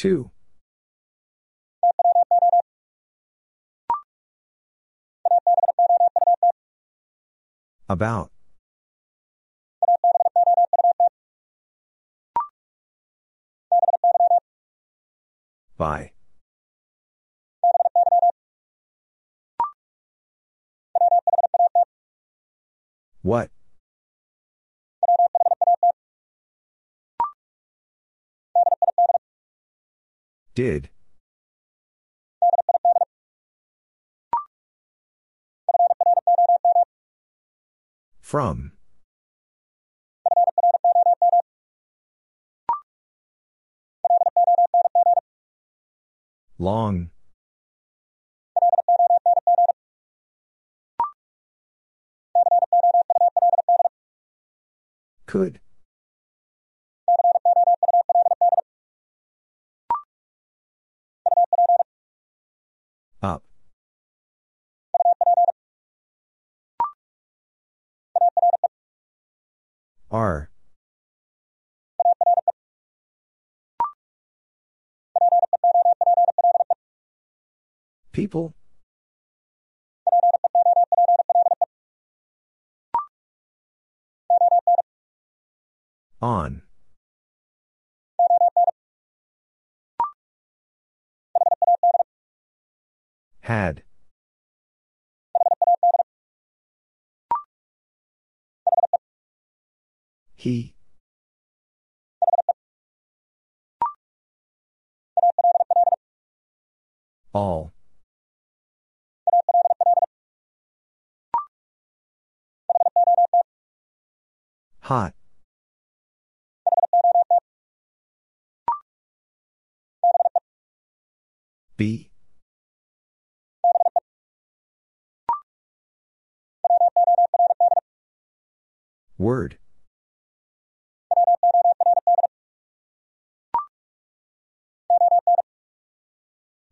Two. About. By. What? Did. From. Long. Could. Are. People? On. Had. He. All. Hot. Be. Word.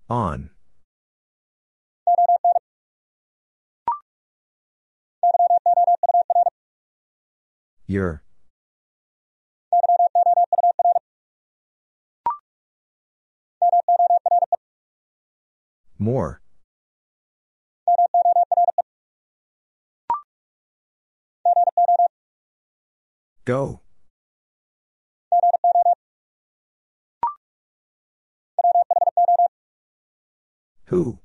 On. Your. More. Go. Who?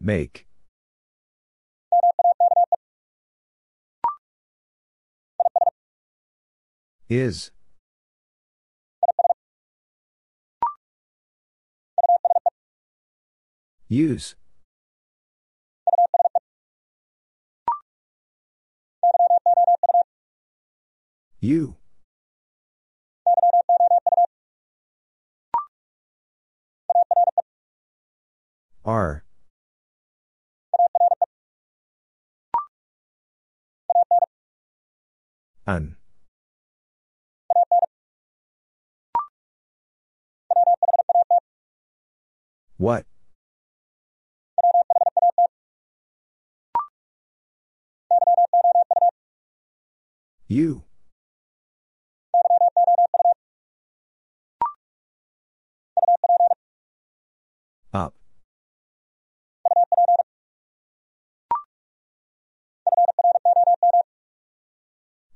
Make. Is. Use. You. Are. An. What? You.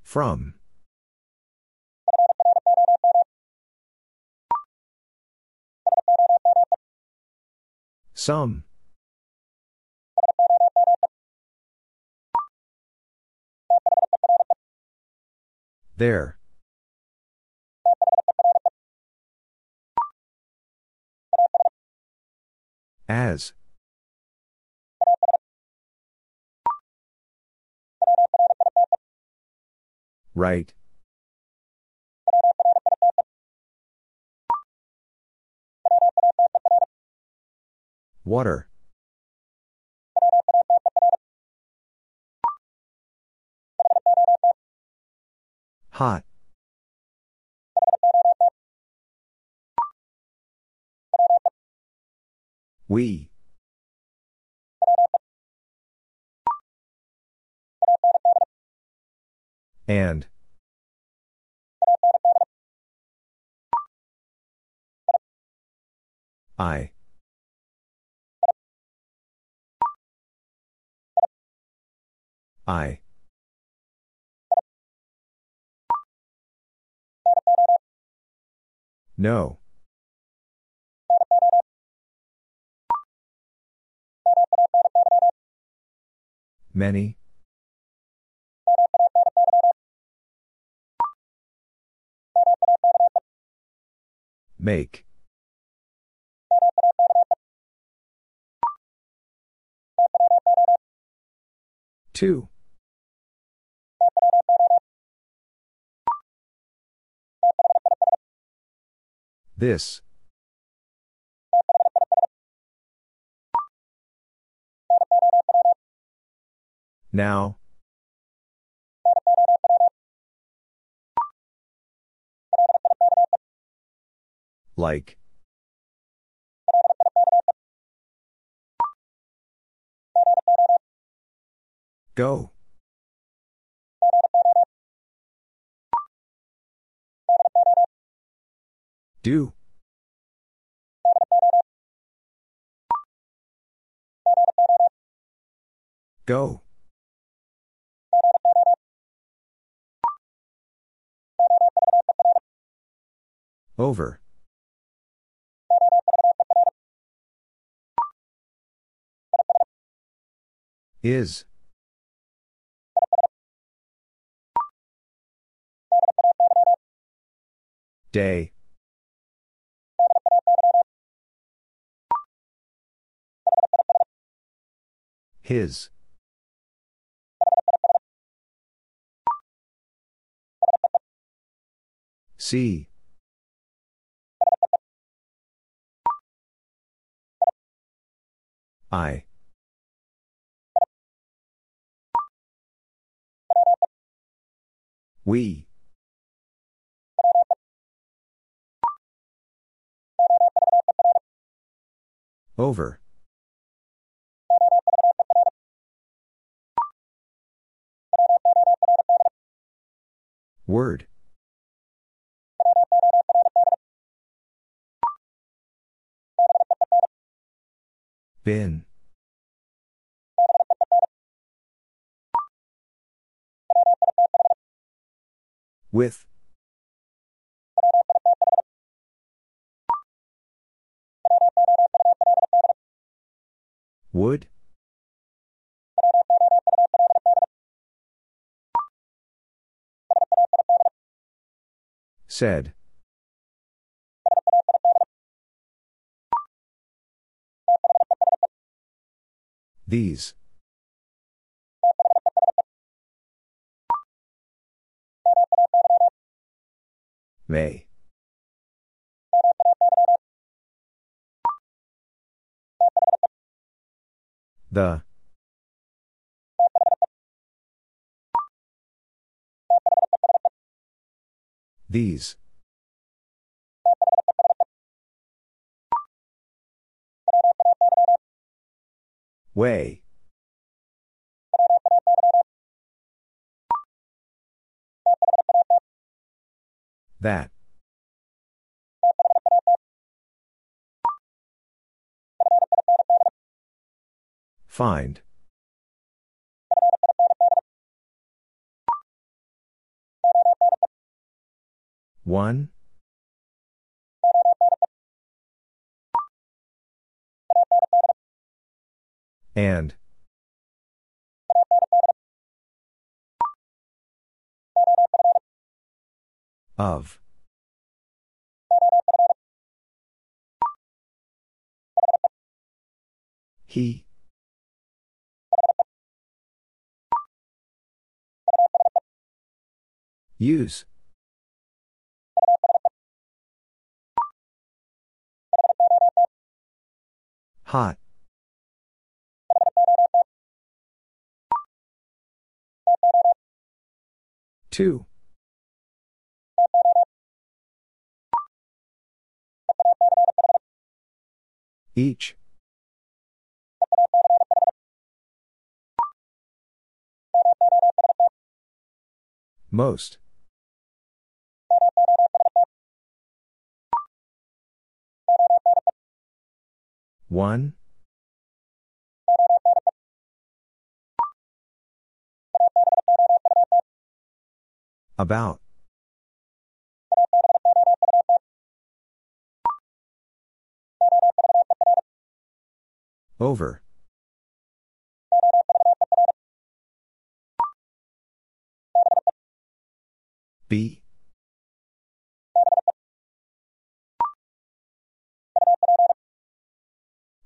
From. Some. There. As. Write. Water. Hot. We. And. I. I. No. Many. Make. Two. This. Now. Like. Go. Do. Go. Over. Is. Day. His. See. I. We. Over. Word. Been. With. Would. Said. These. May. The. These. Way. That. Find. One. And. Of. He. Use. Hot. Two. Each. Most. One. About. Over. Be.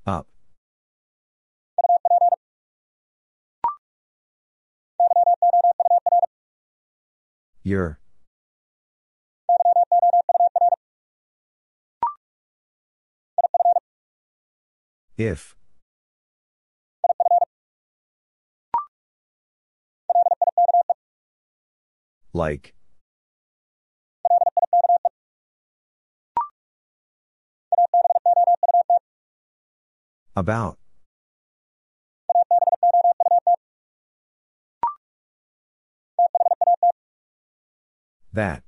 Up. Your. If. Like. About. That.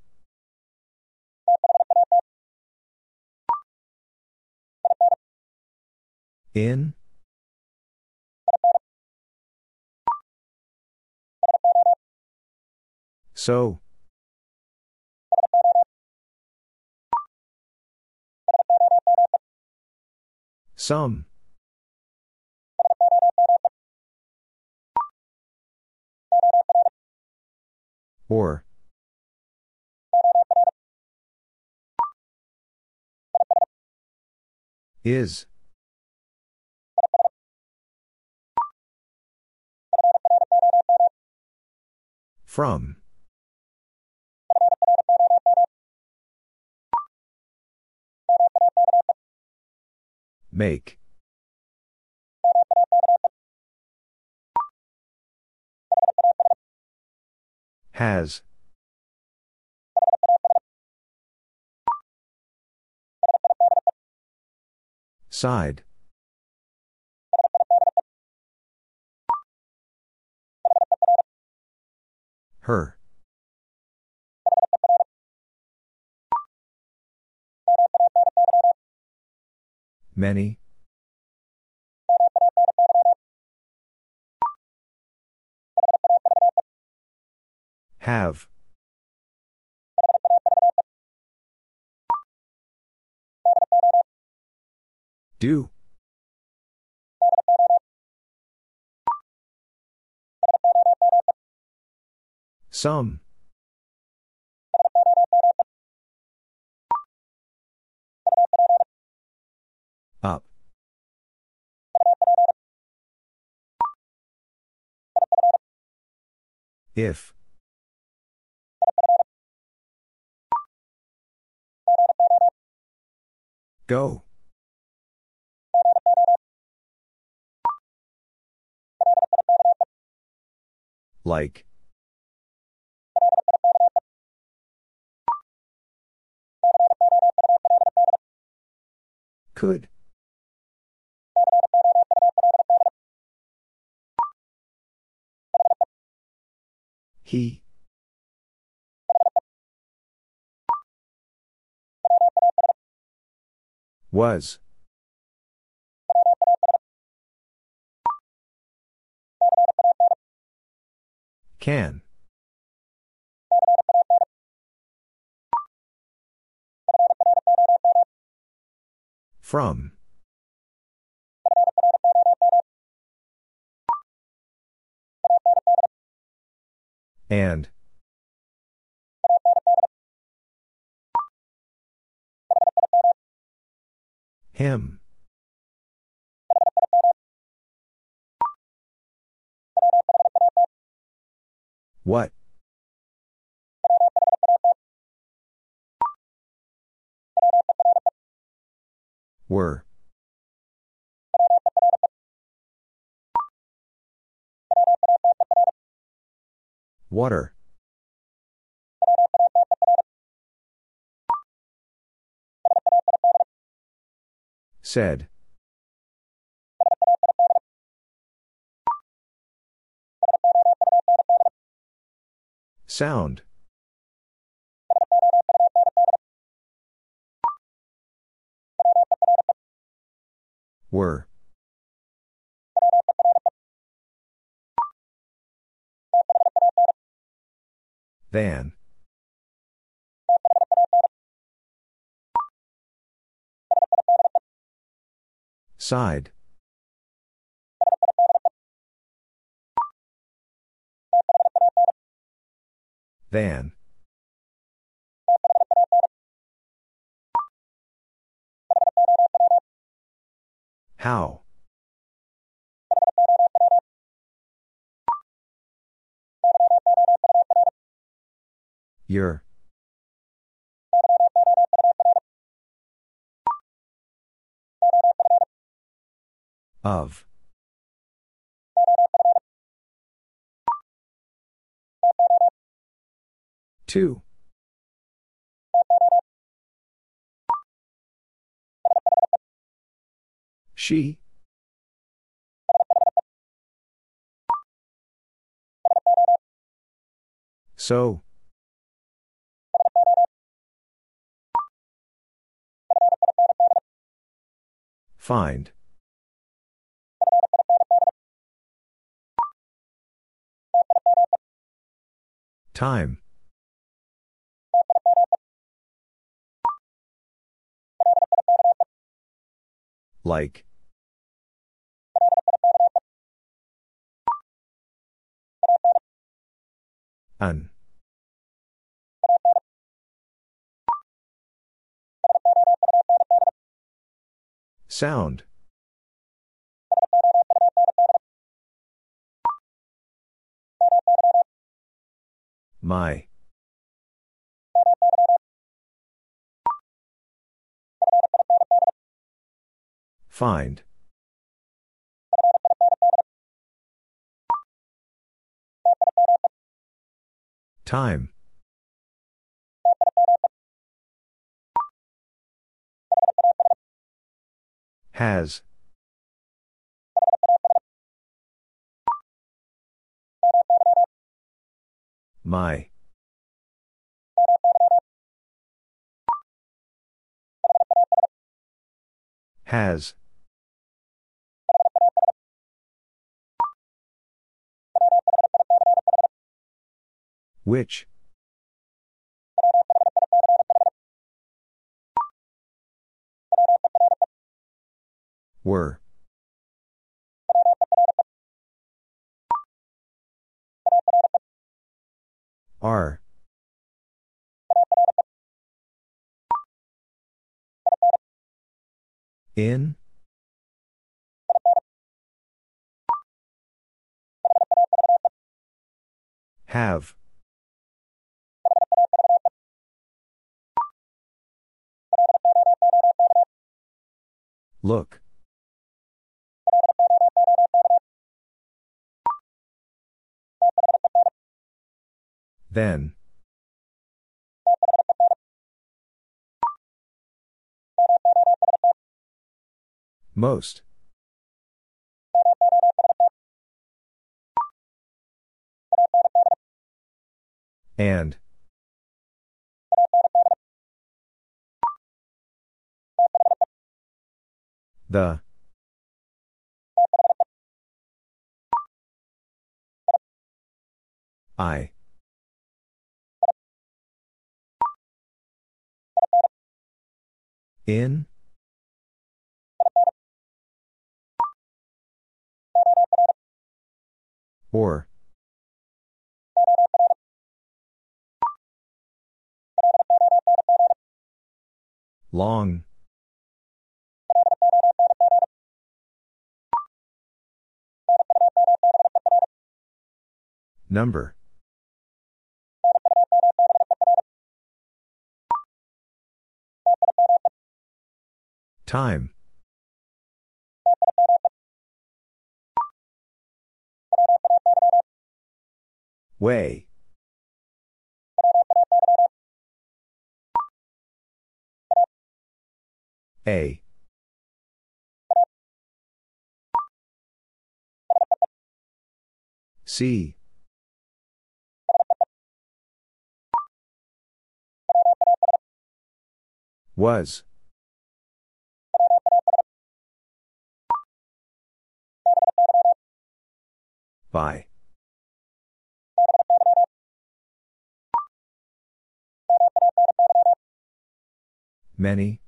In? So. Some. Or. Is. From. Make. Has. Side. Her. Many? Have. Do. Some. Up. If. Go. Like. Could. He. Was. Can. From. And. Him. What? Were. Water. Said. Sound. Were. Than. Side. Than. How? Your. Of. Two. She. So. Find. Time. Like. An. Sound. My. Find. Time. Has. My. Has. Which? Were. Are. In? Have. Look. Then. Most. And. The. I. In? Or. Long. Number. Time. Way. A. See. Was. By. Many.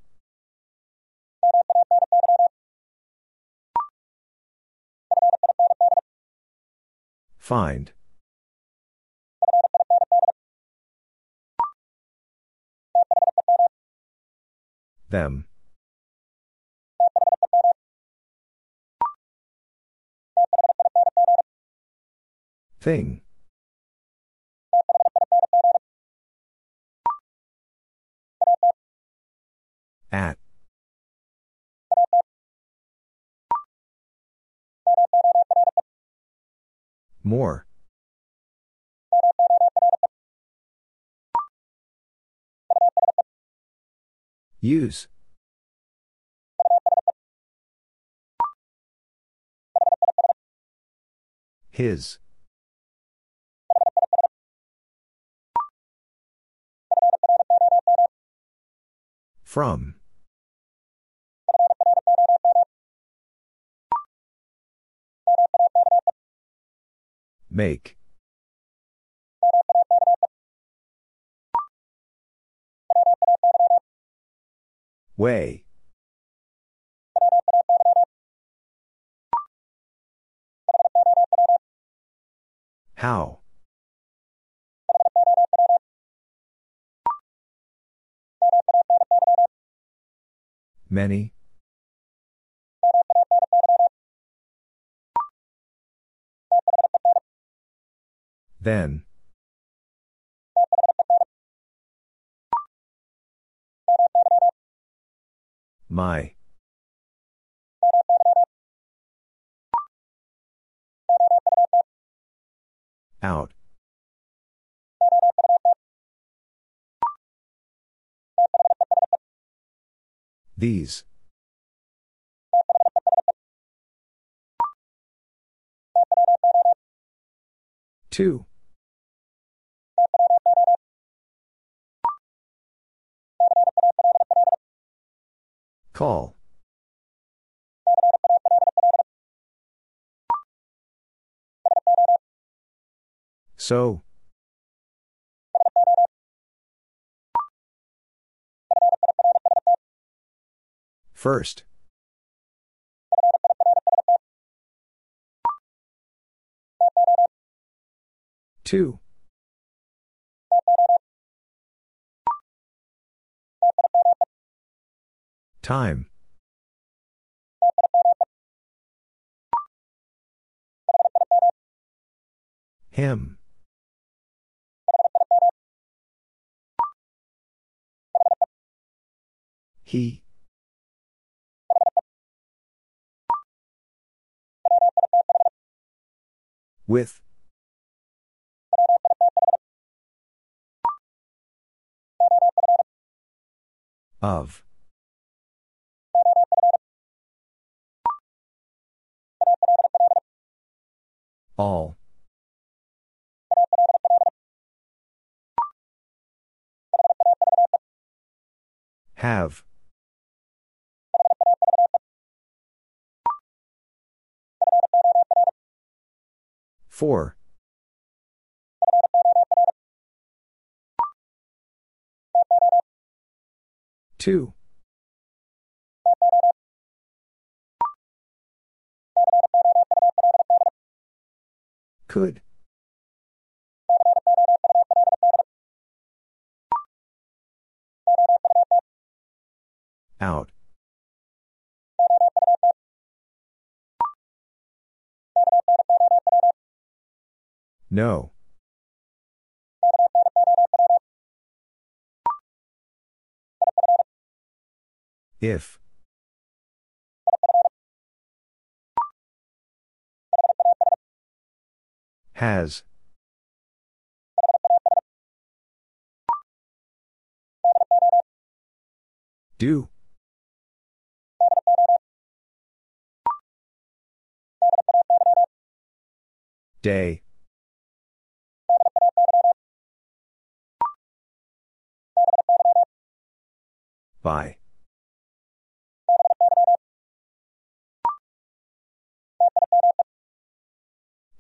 Find. Them. Thing. At. More. Use. His. From. Make. Way. How? Many? Then. My. Out. These. Two. Call. So. First. Two. Time. Him. He. With. Of. All. Have. For. Two. Could. Out. No. If. Has. Do. Day. By.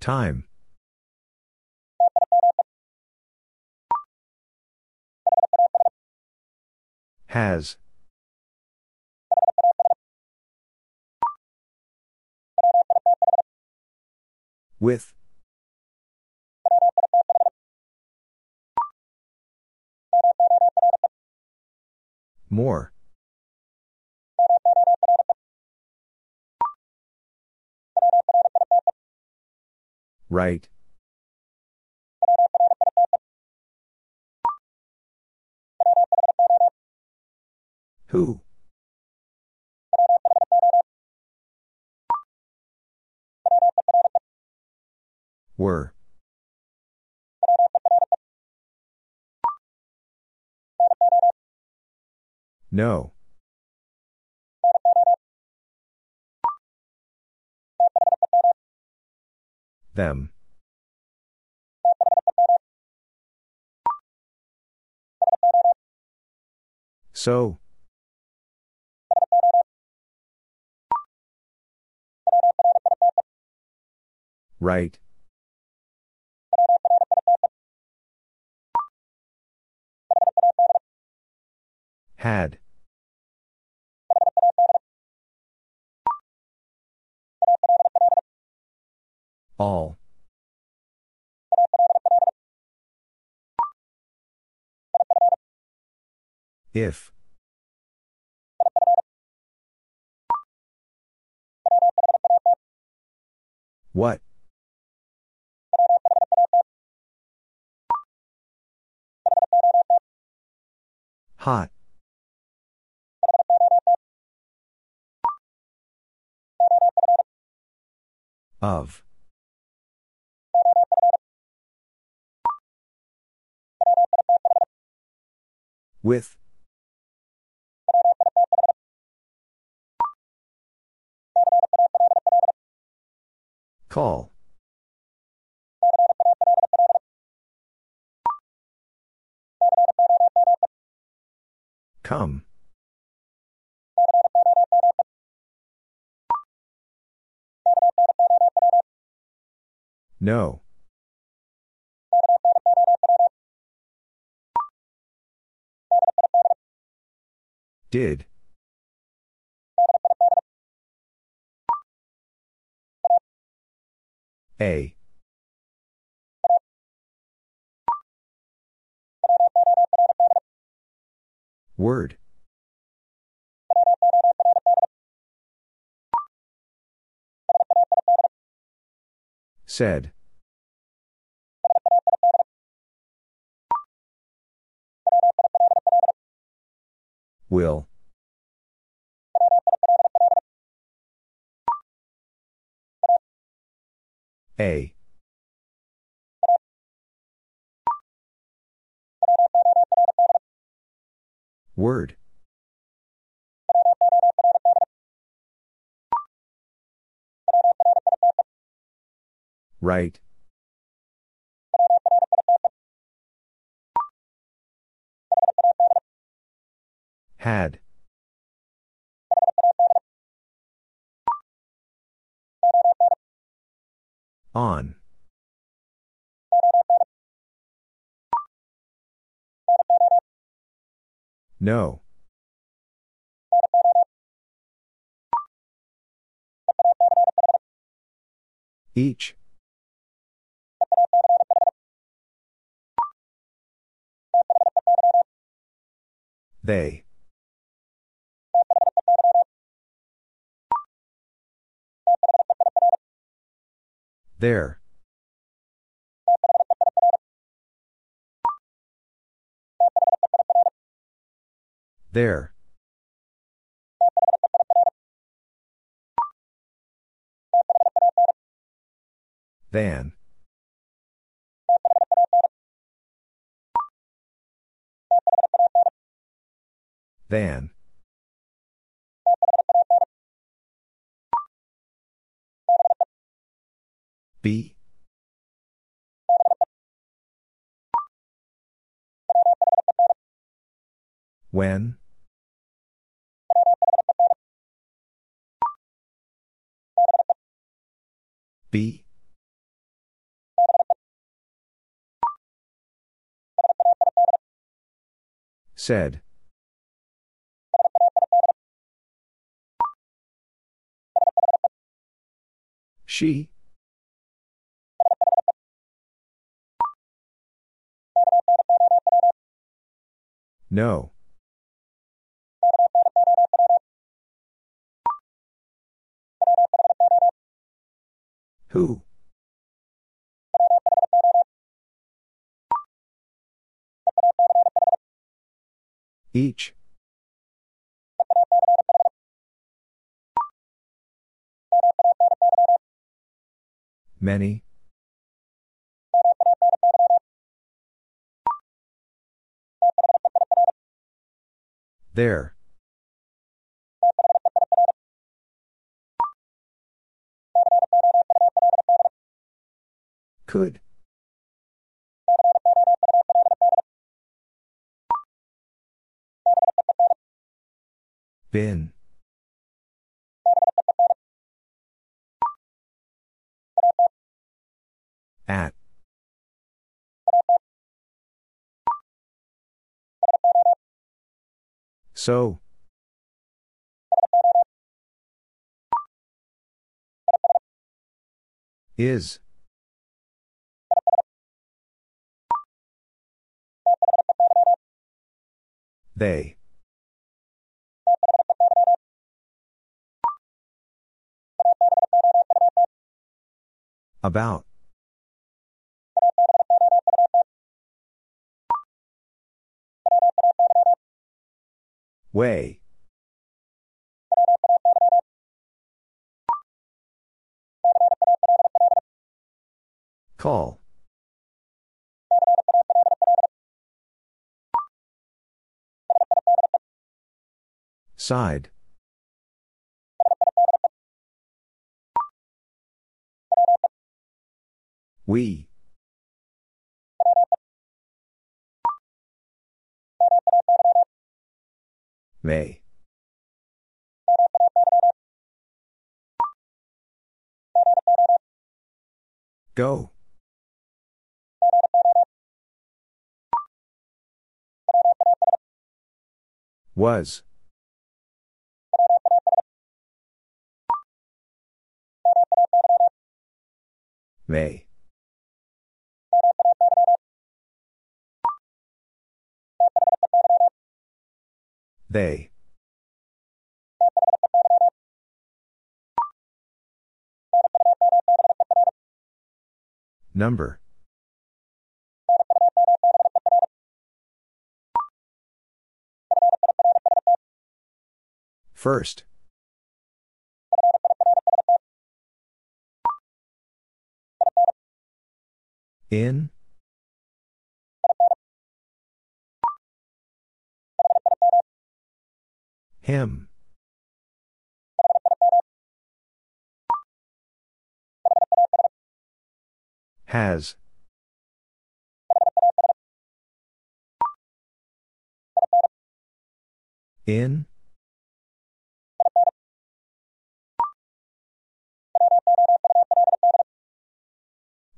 Time. Has. With. More. Write. Who? Were. No. Them. So. Write. Had. All. If. What? Hot. Of. With. Call. Come. No. Did. A. Word. Said. Will. A. Word. Write. Had. On. No. Each. They. There. There. Than. Than. Be. When? Be. Said. She. No. Who? Each. Many. There. Could. Been. At. So. Is. They. About. Way. Call. Side. We. May. Go. Was. May. They. Number. First. In. Him. Has. In.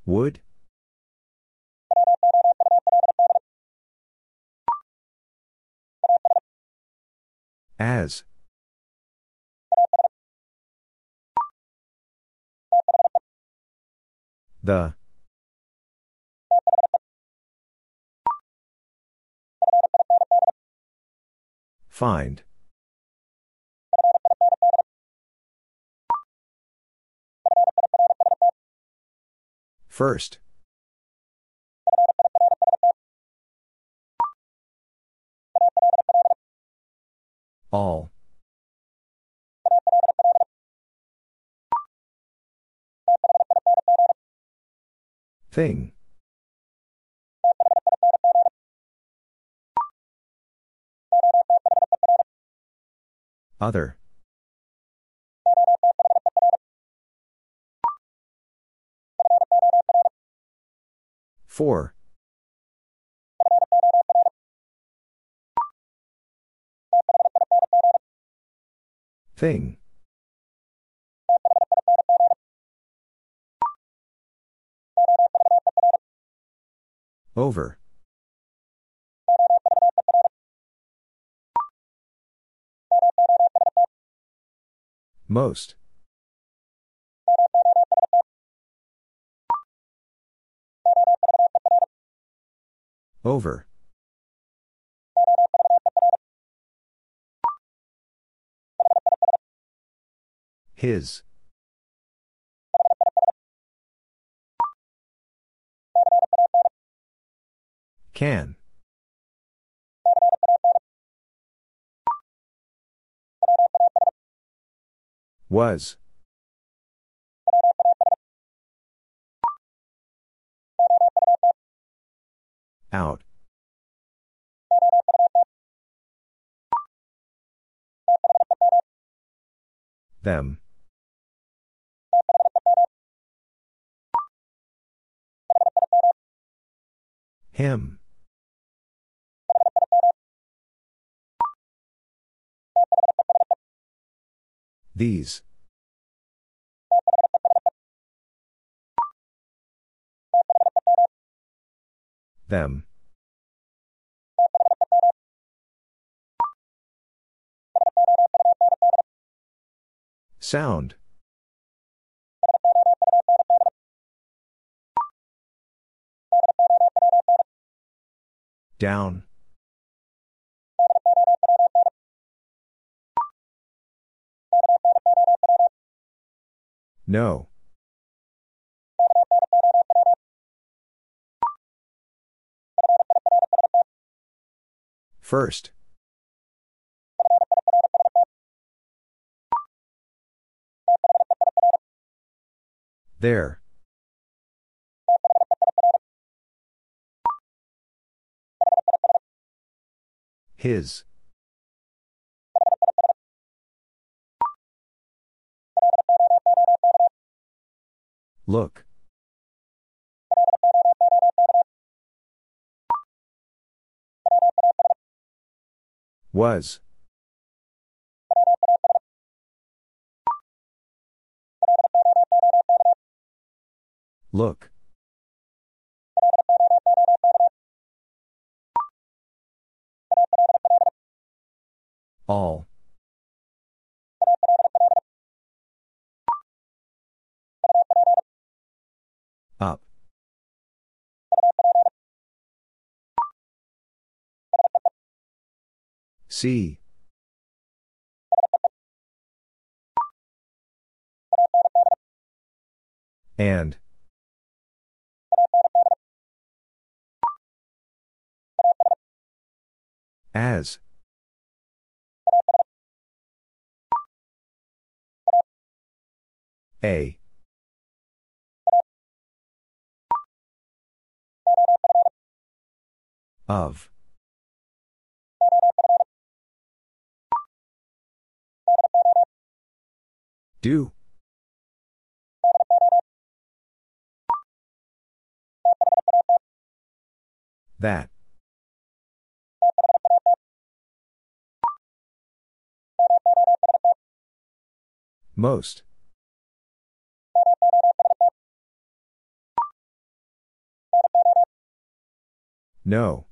Would. As. The. Find. First. All. Thing. Other. For. Thing. Over. Most. Over. His. Can. Was. Out. Them. Him. These. Them. Sound. Down. No. First. There. His. Look. Was. Look. All. Up. See. And. As. A. Of. Do. That. Most. No.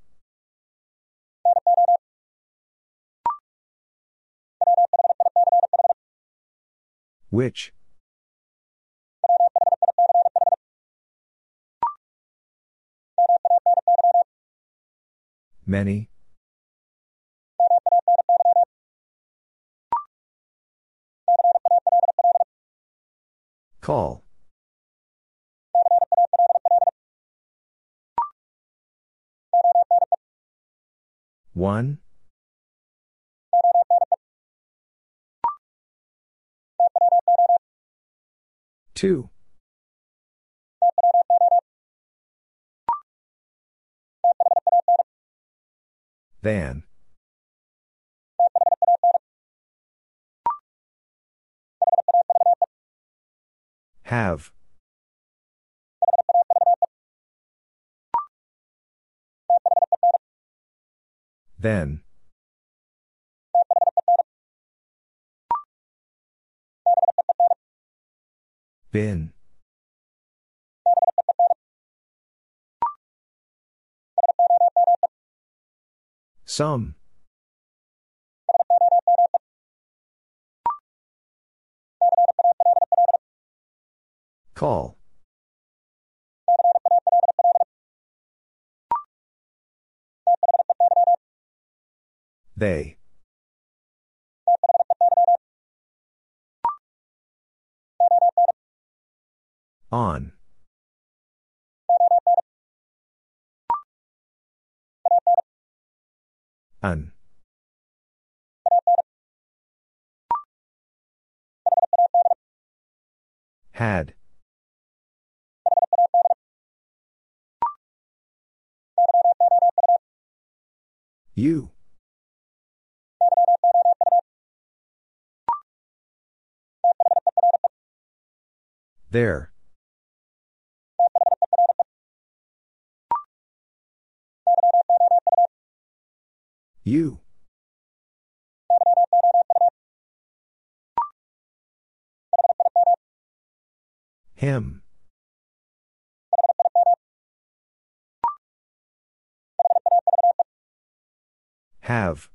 Which? Many? Call. One? Two. Than. Have. Then. Been. Some. Call. They. On. An. Had. You. There. You. Him. Have.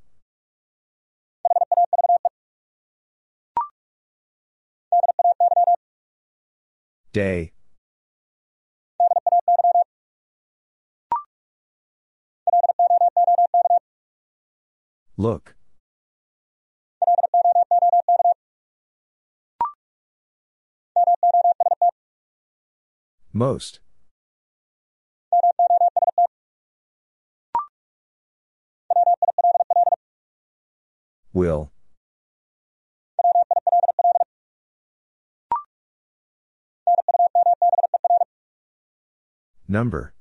Day. Look. Most. Will. Number.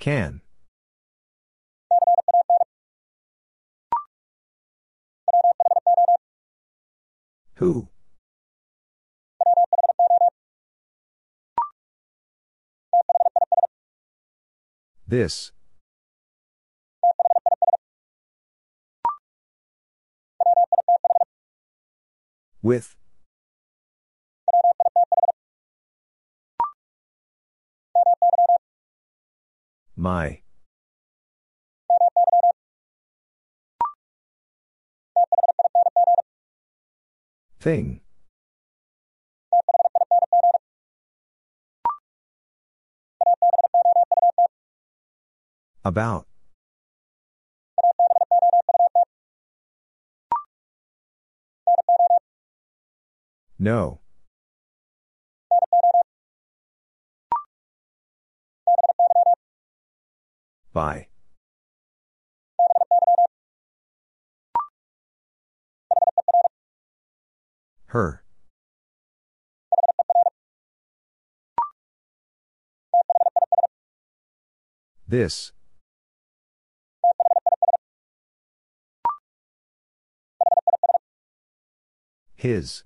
Can. Who? This. With. My. Thing. About. No. By. Her. This. His.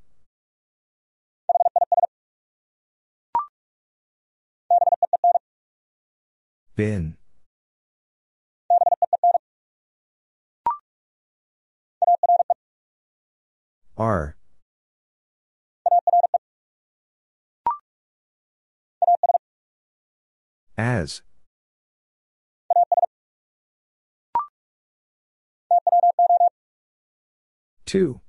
Been. Are. As. Two.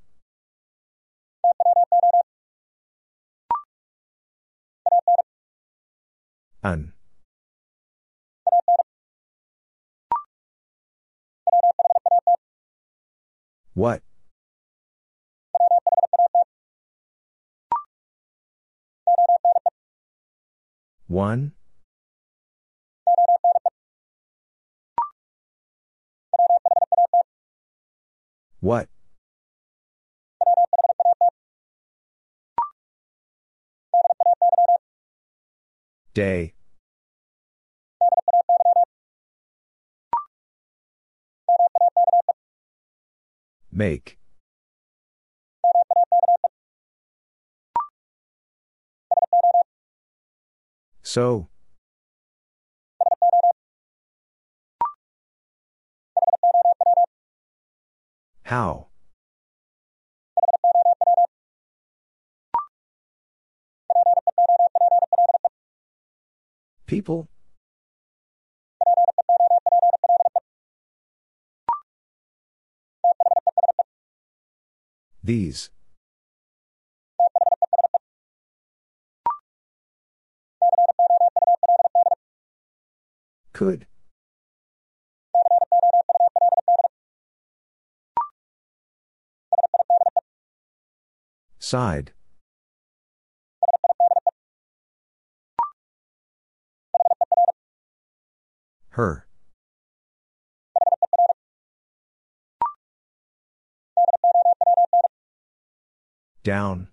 An. What? One? What? Day. Make. So. How? People? These. Could. Side. Her. Down.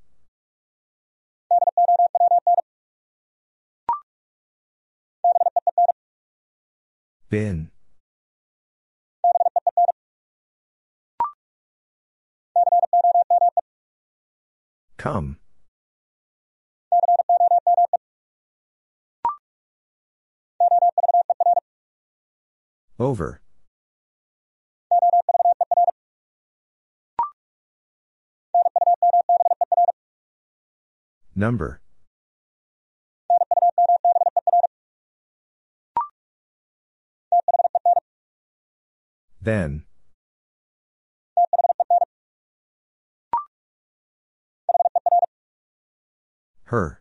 Been. Come. Over. Number. Then. Her.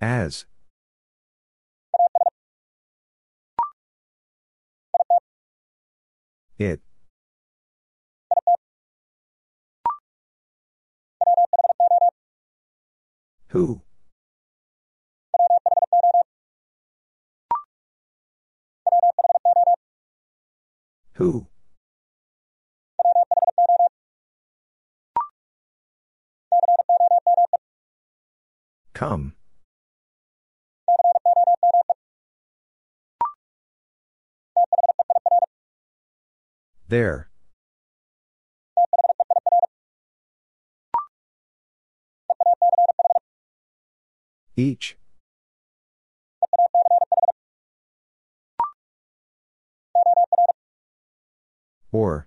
As. It. Who? Who? Come. There. Each. Or.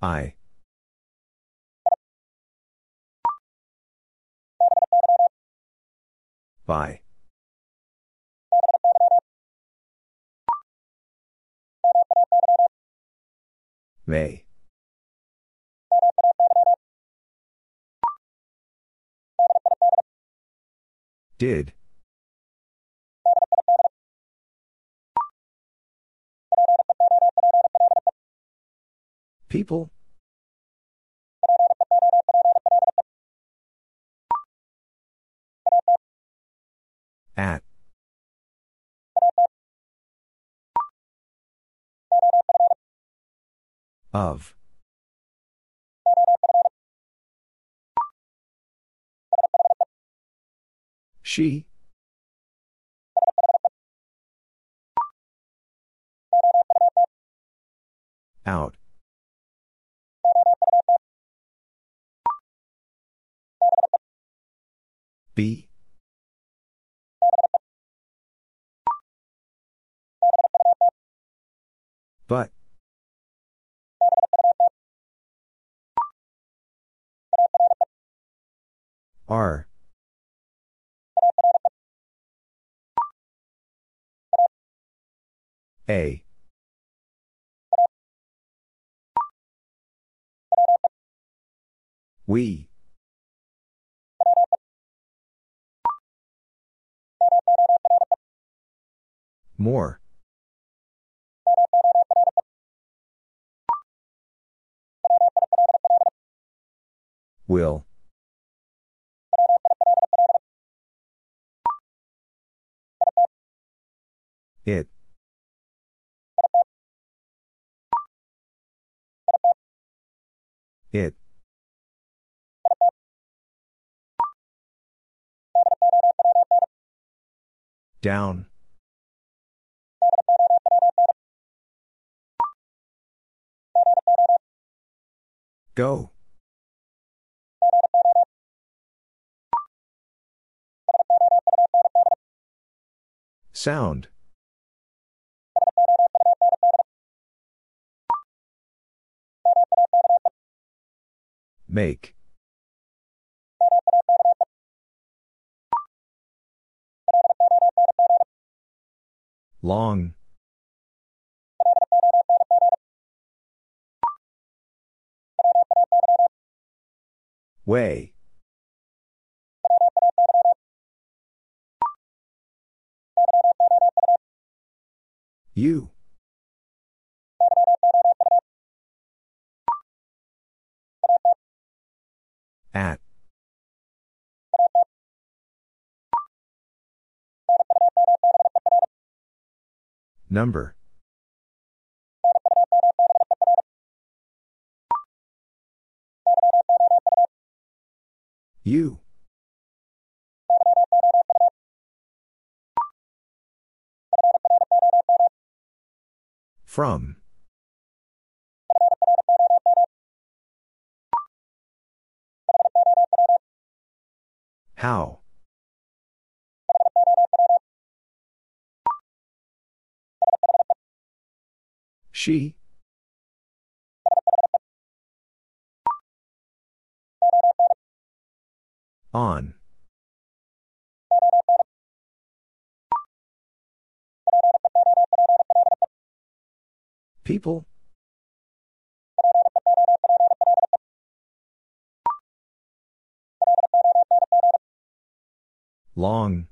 I. By. May. Did. People? At. Of. She. Out. Be. But. Are. A. We. More. Will. It. It. Down. Go. Sound. Make. Long. Way. You. At. Number. You. From. How? She? On. People? Long.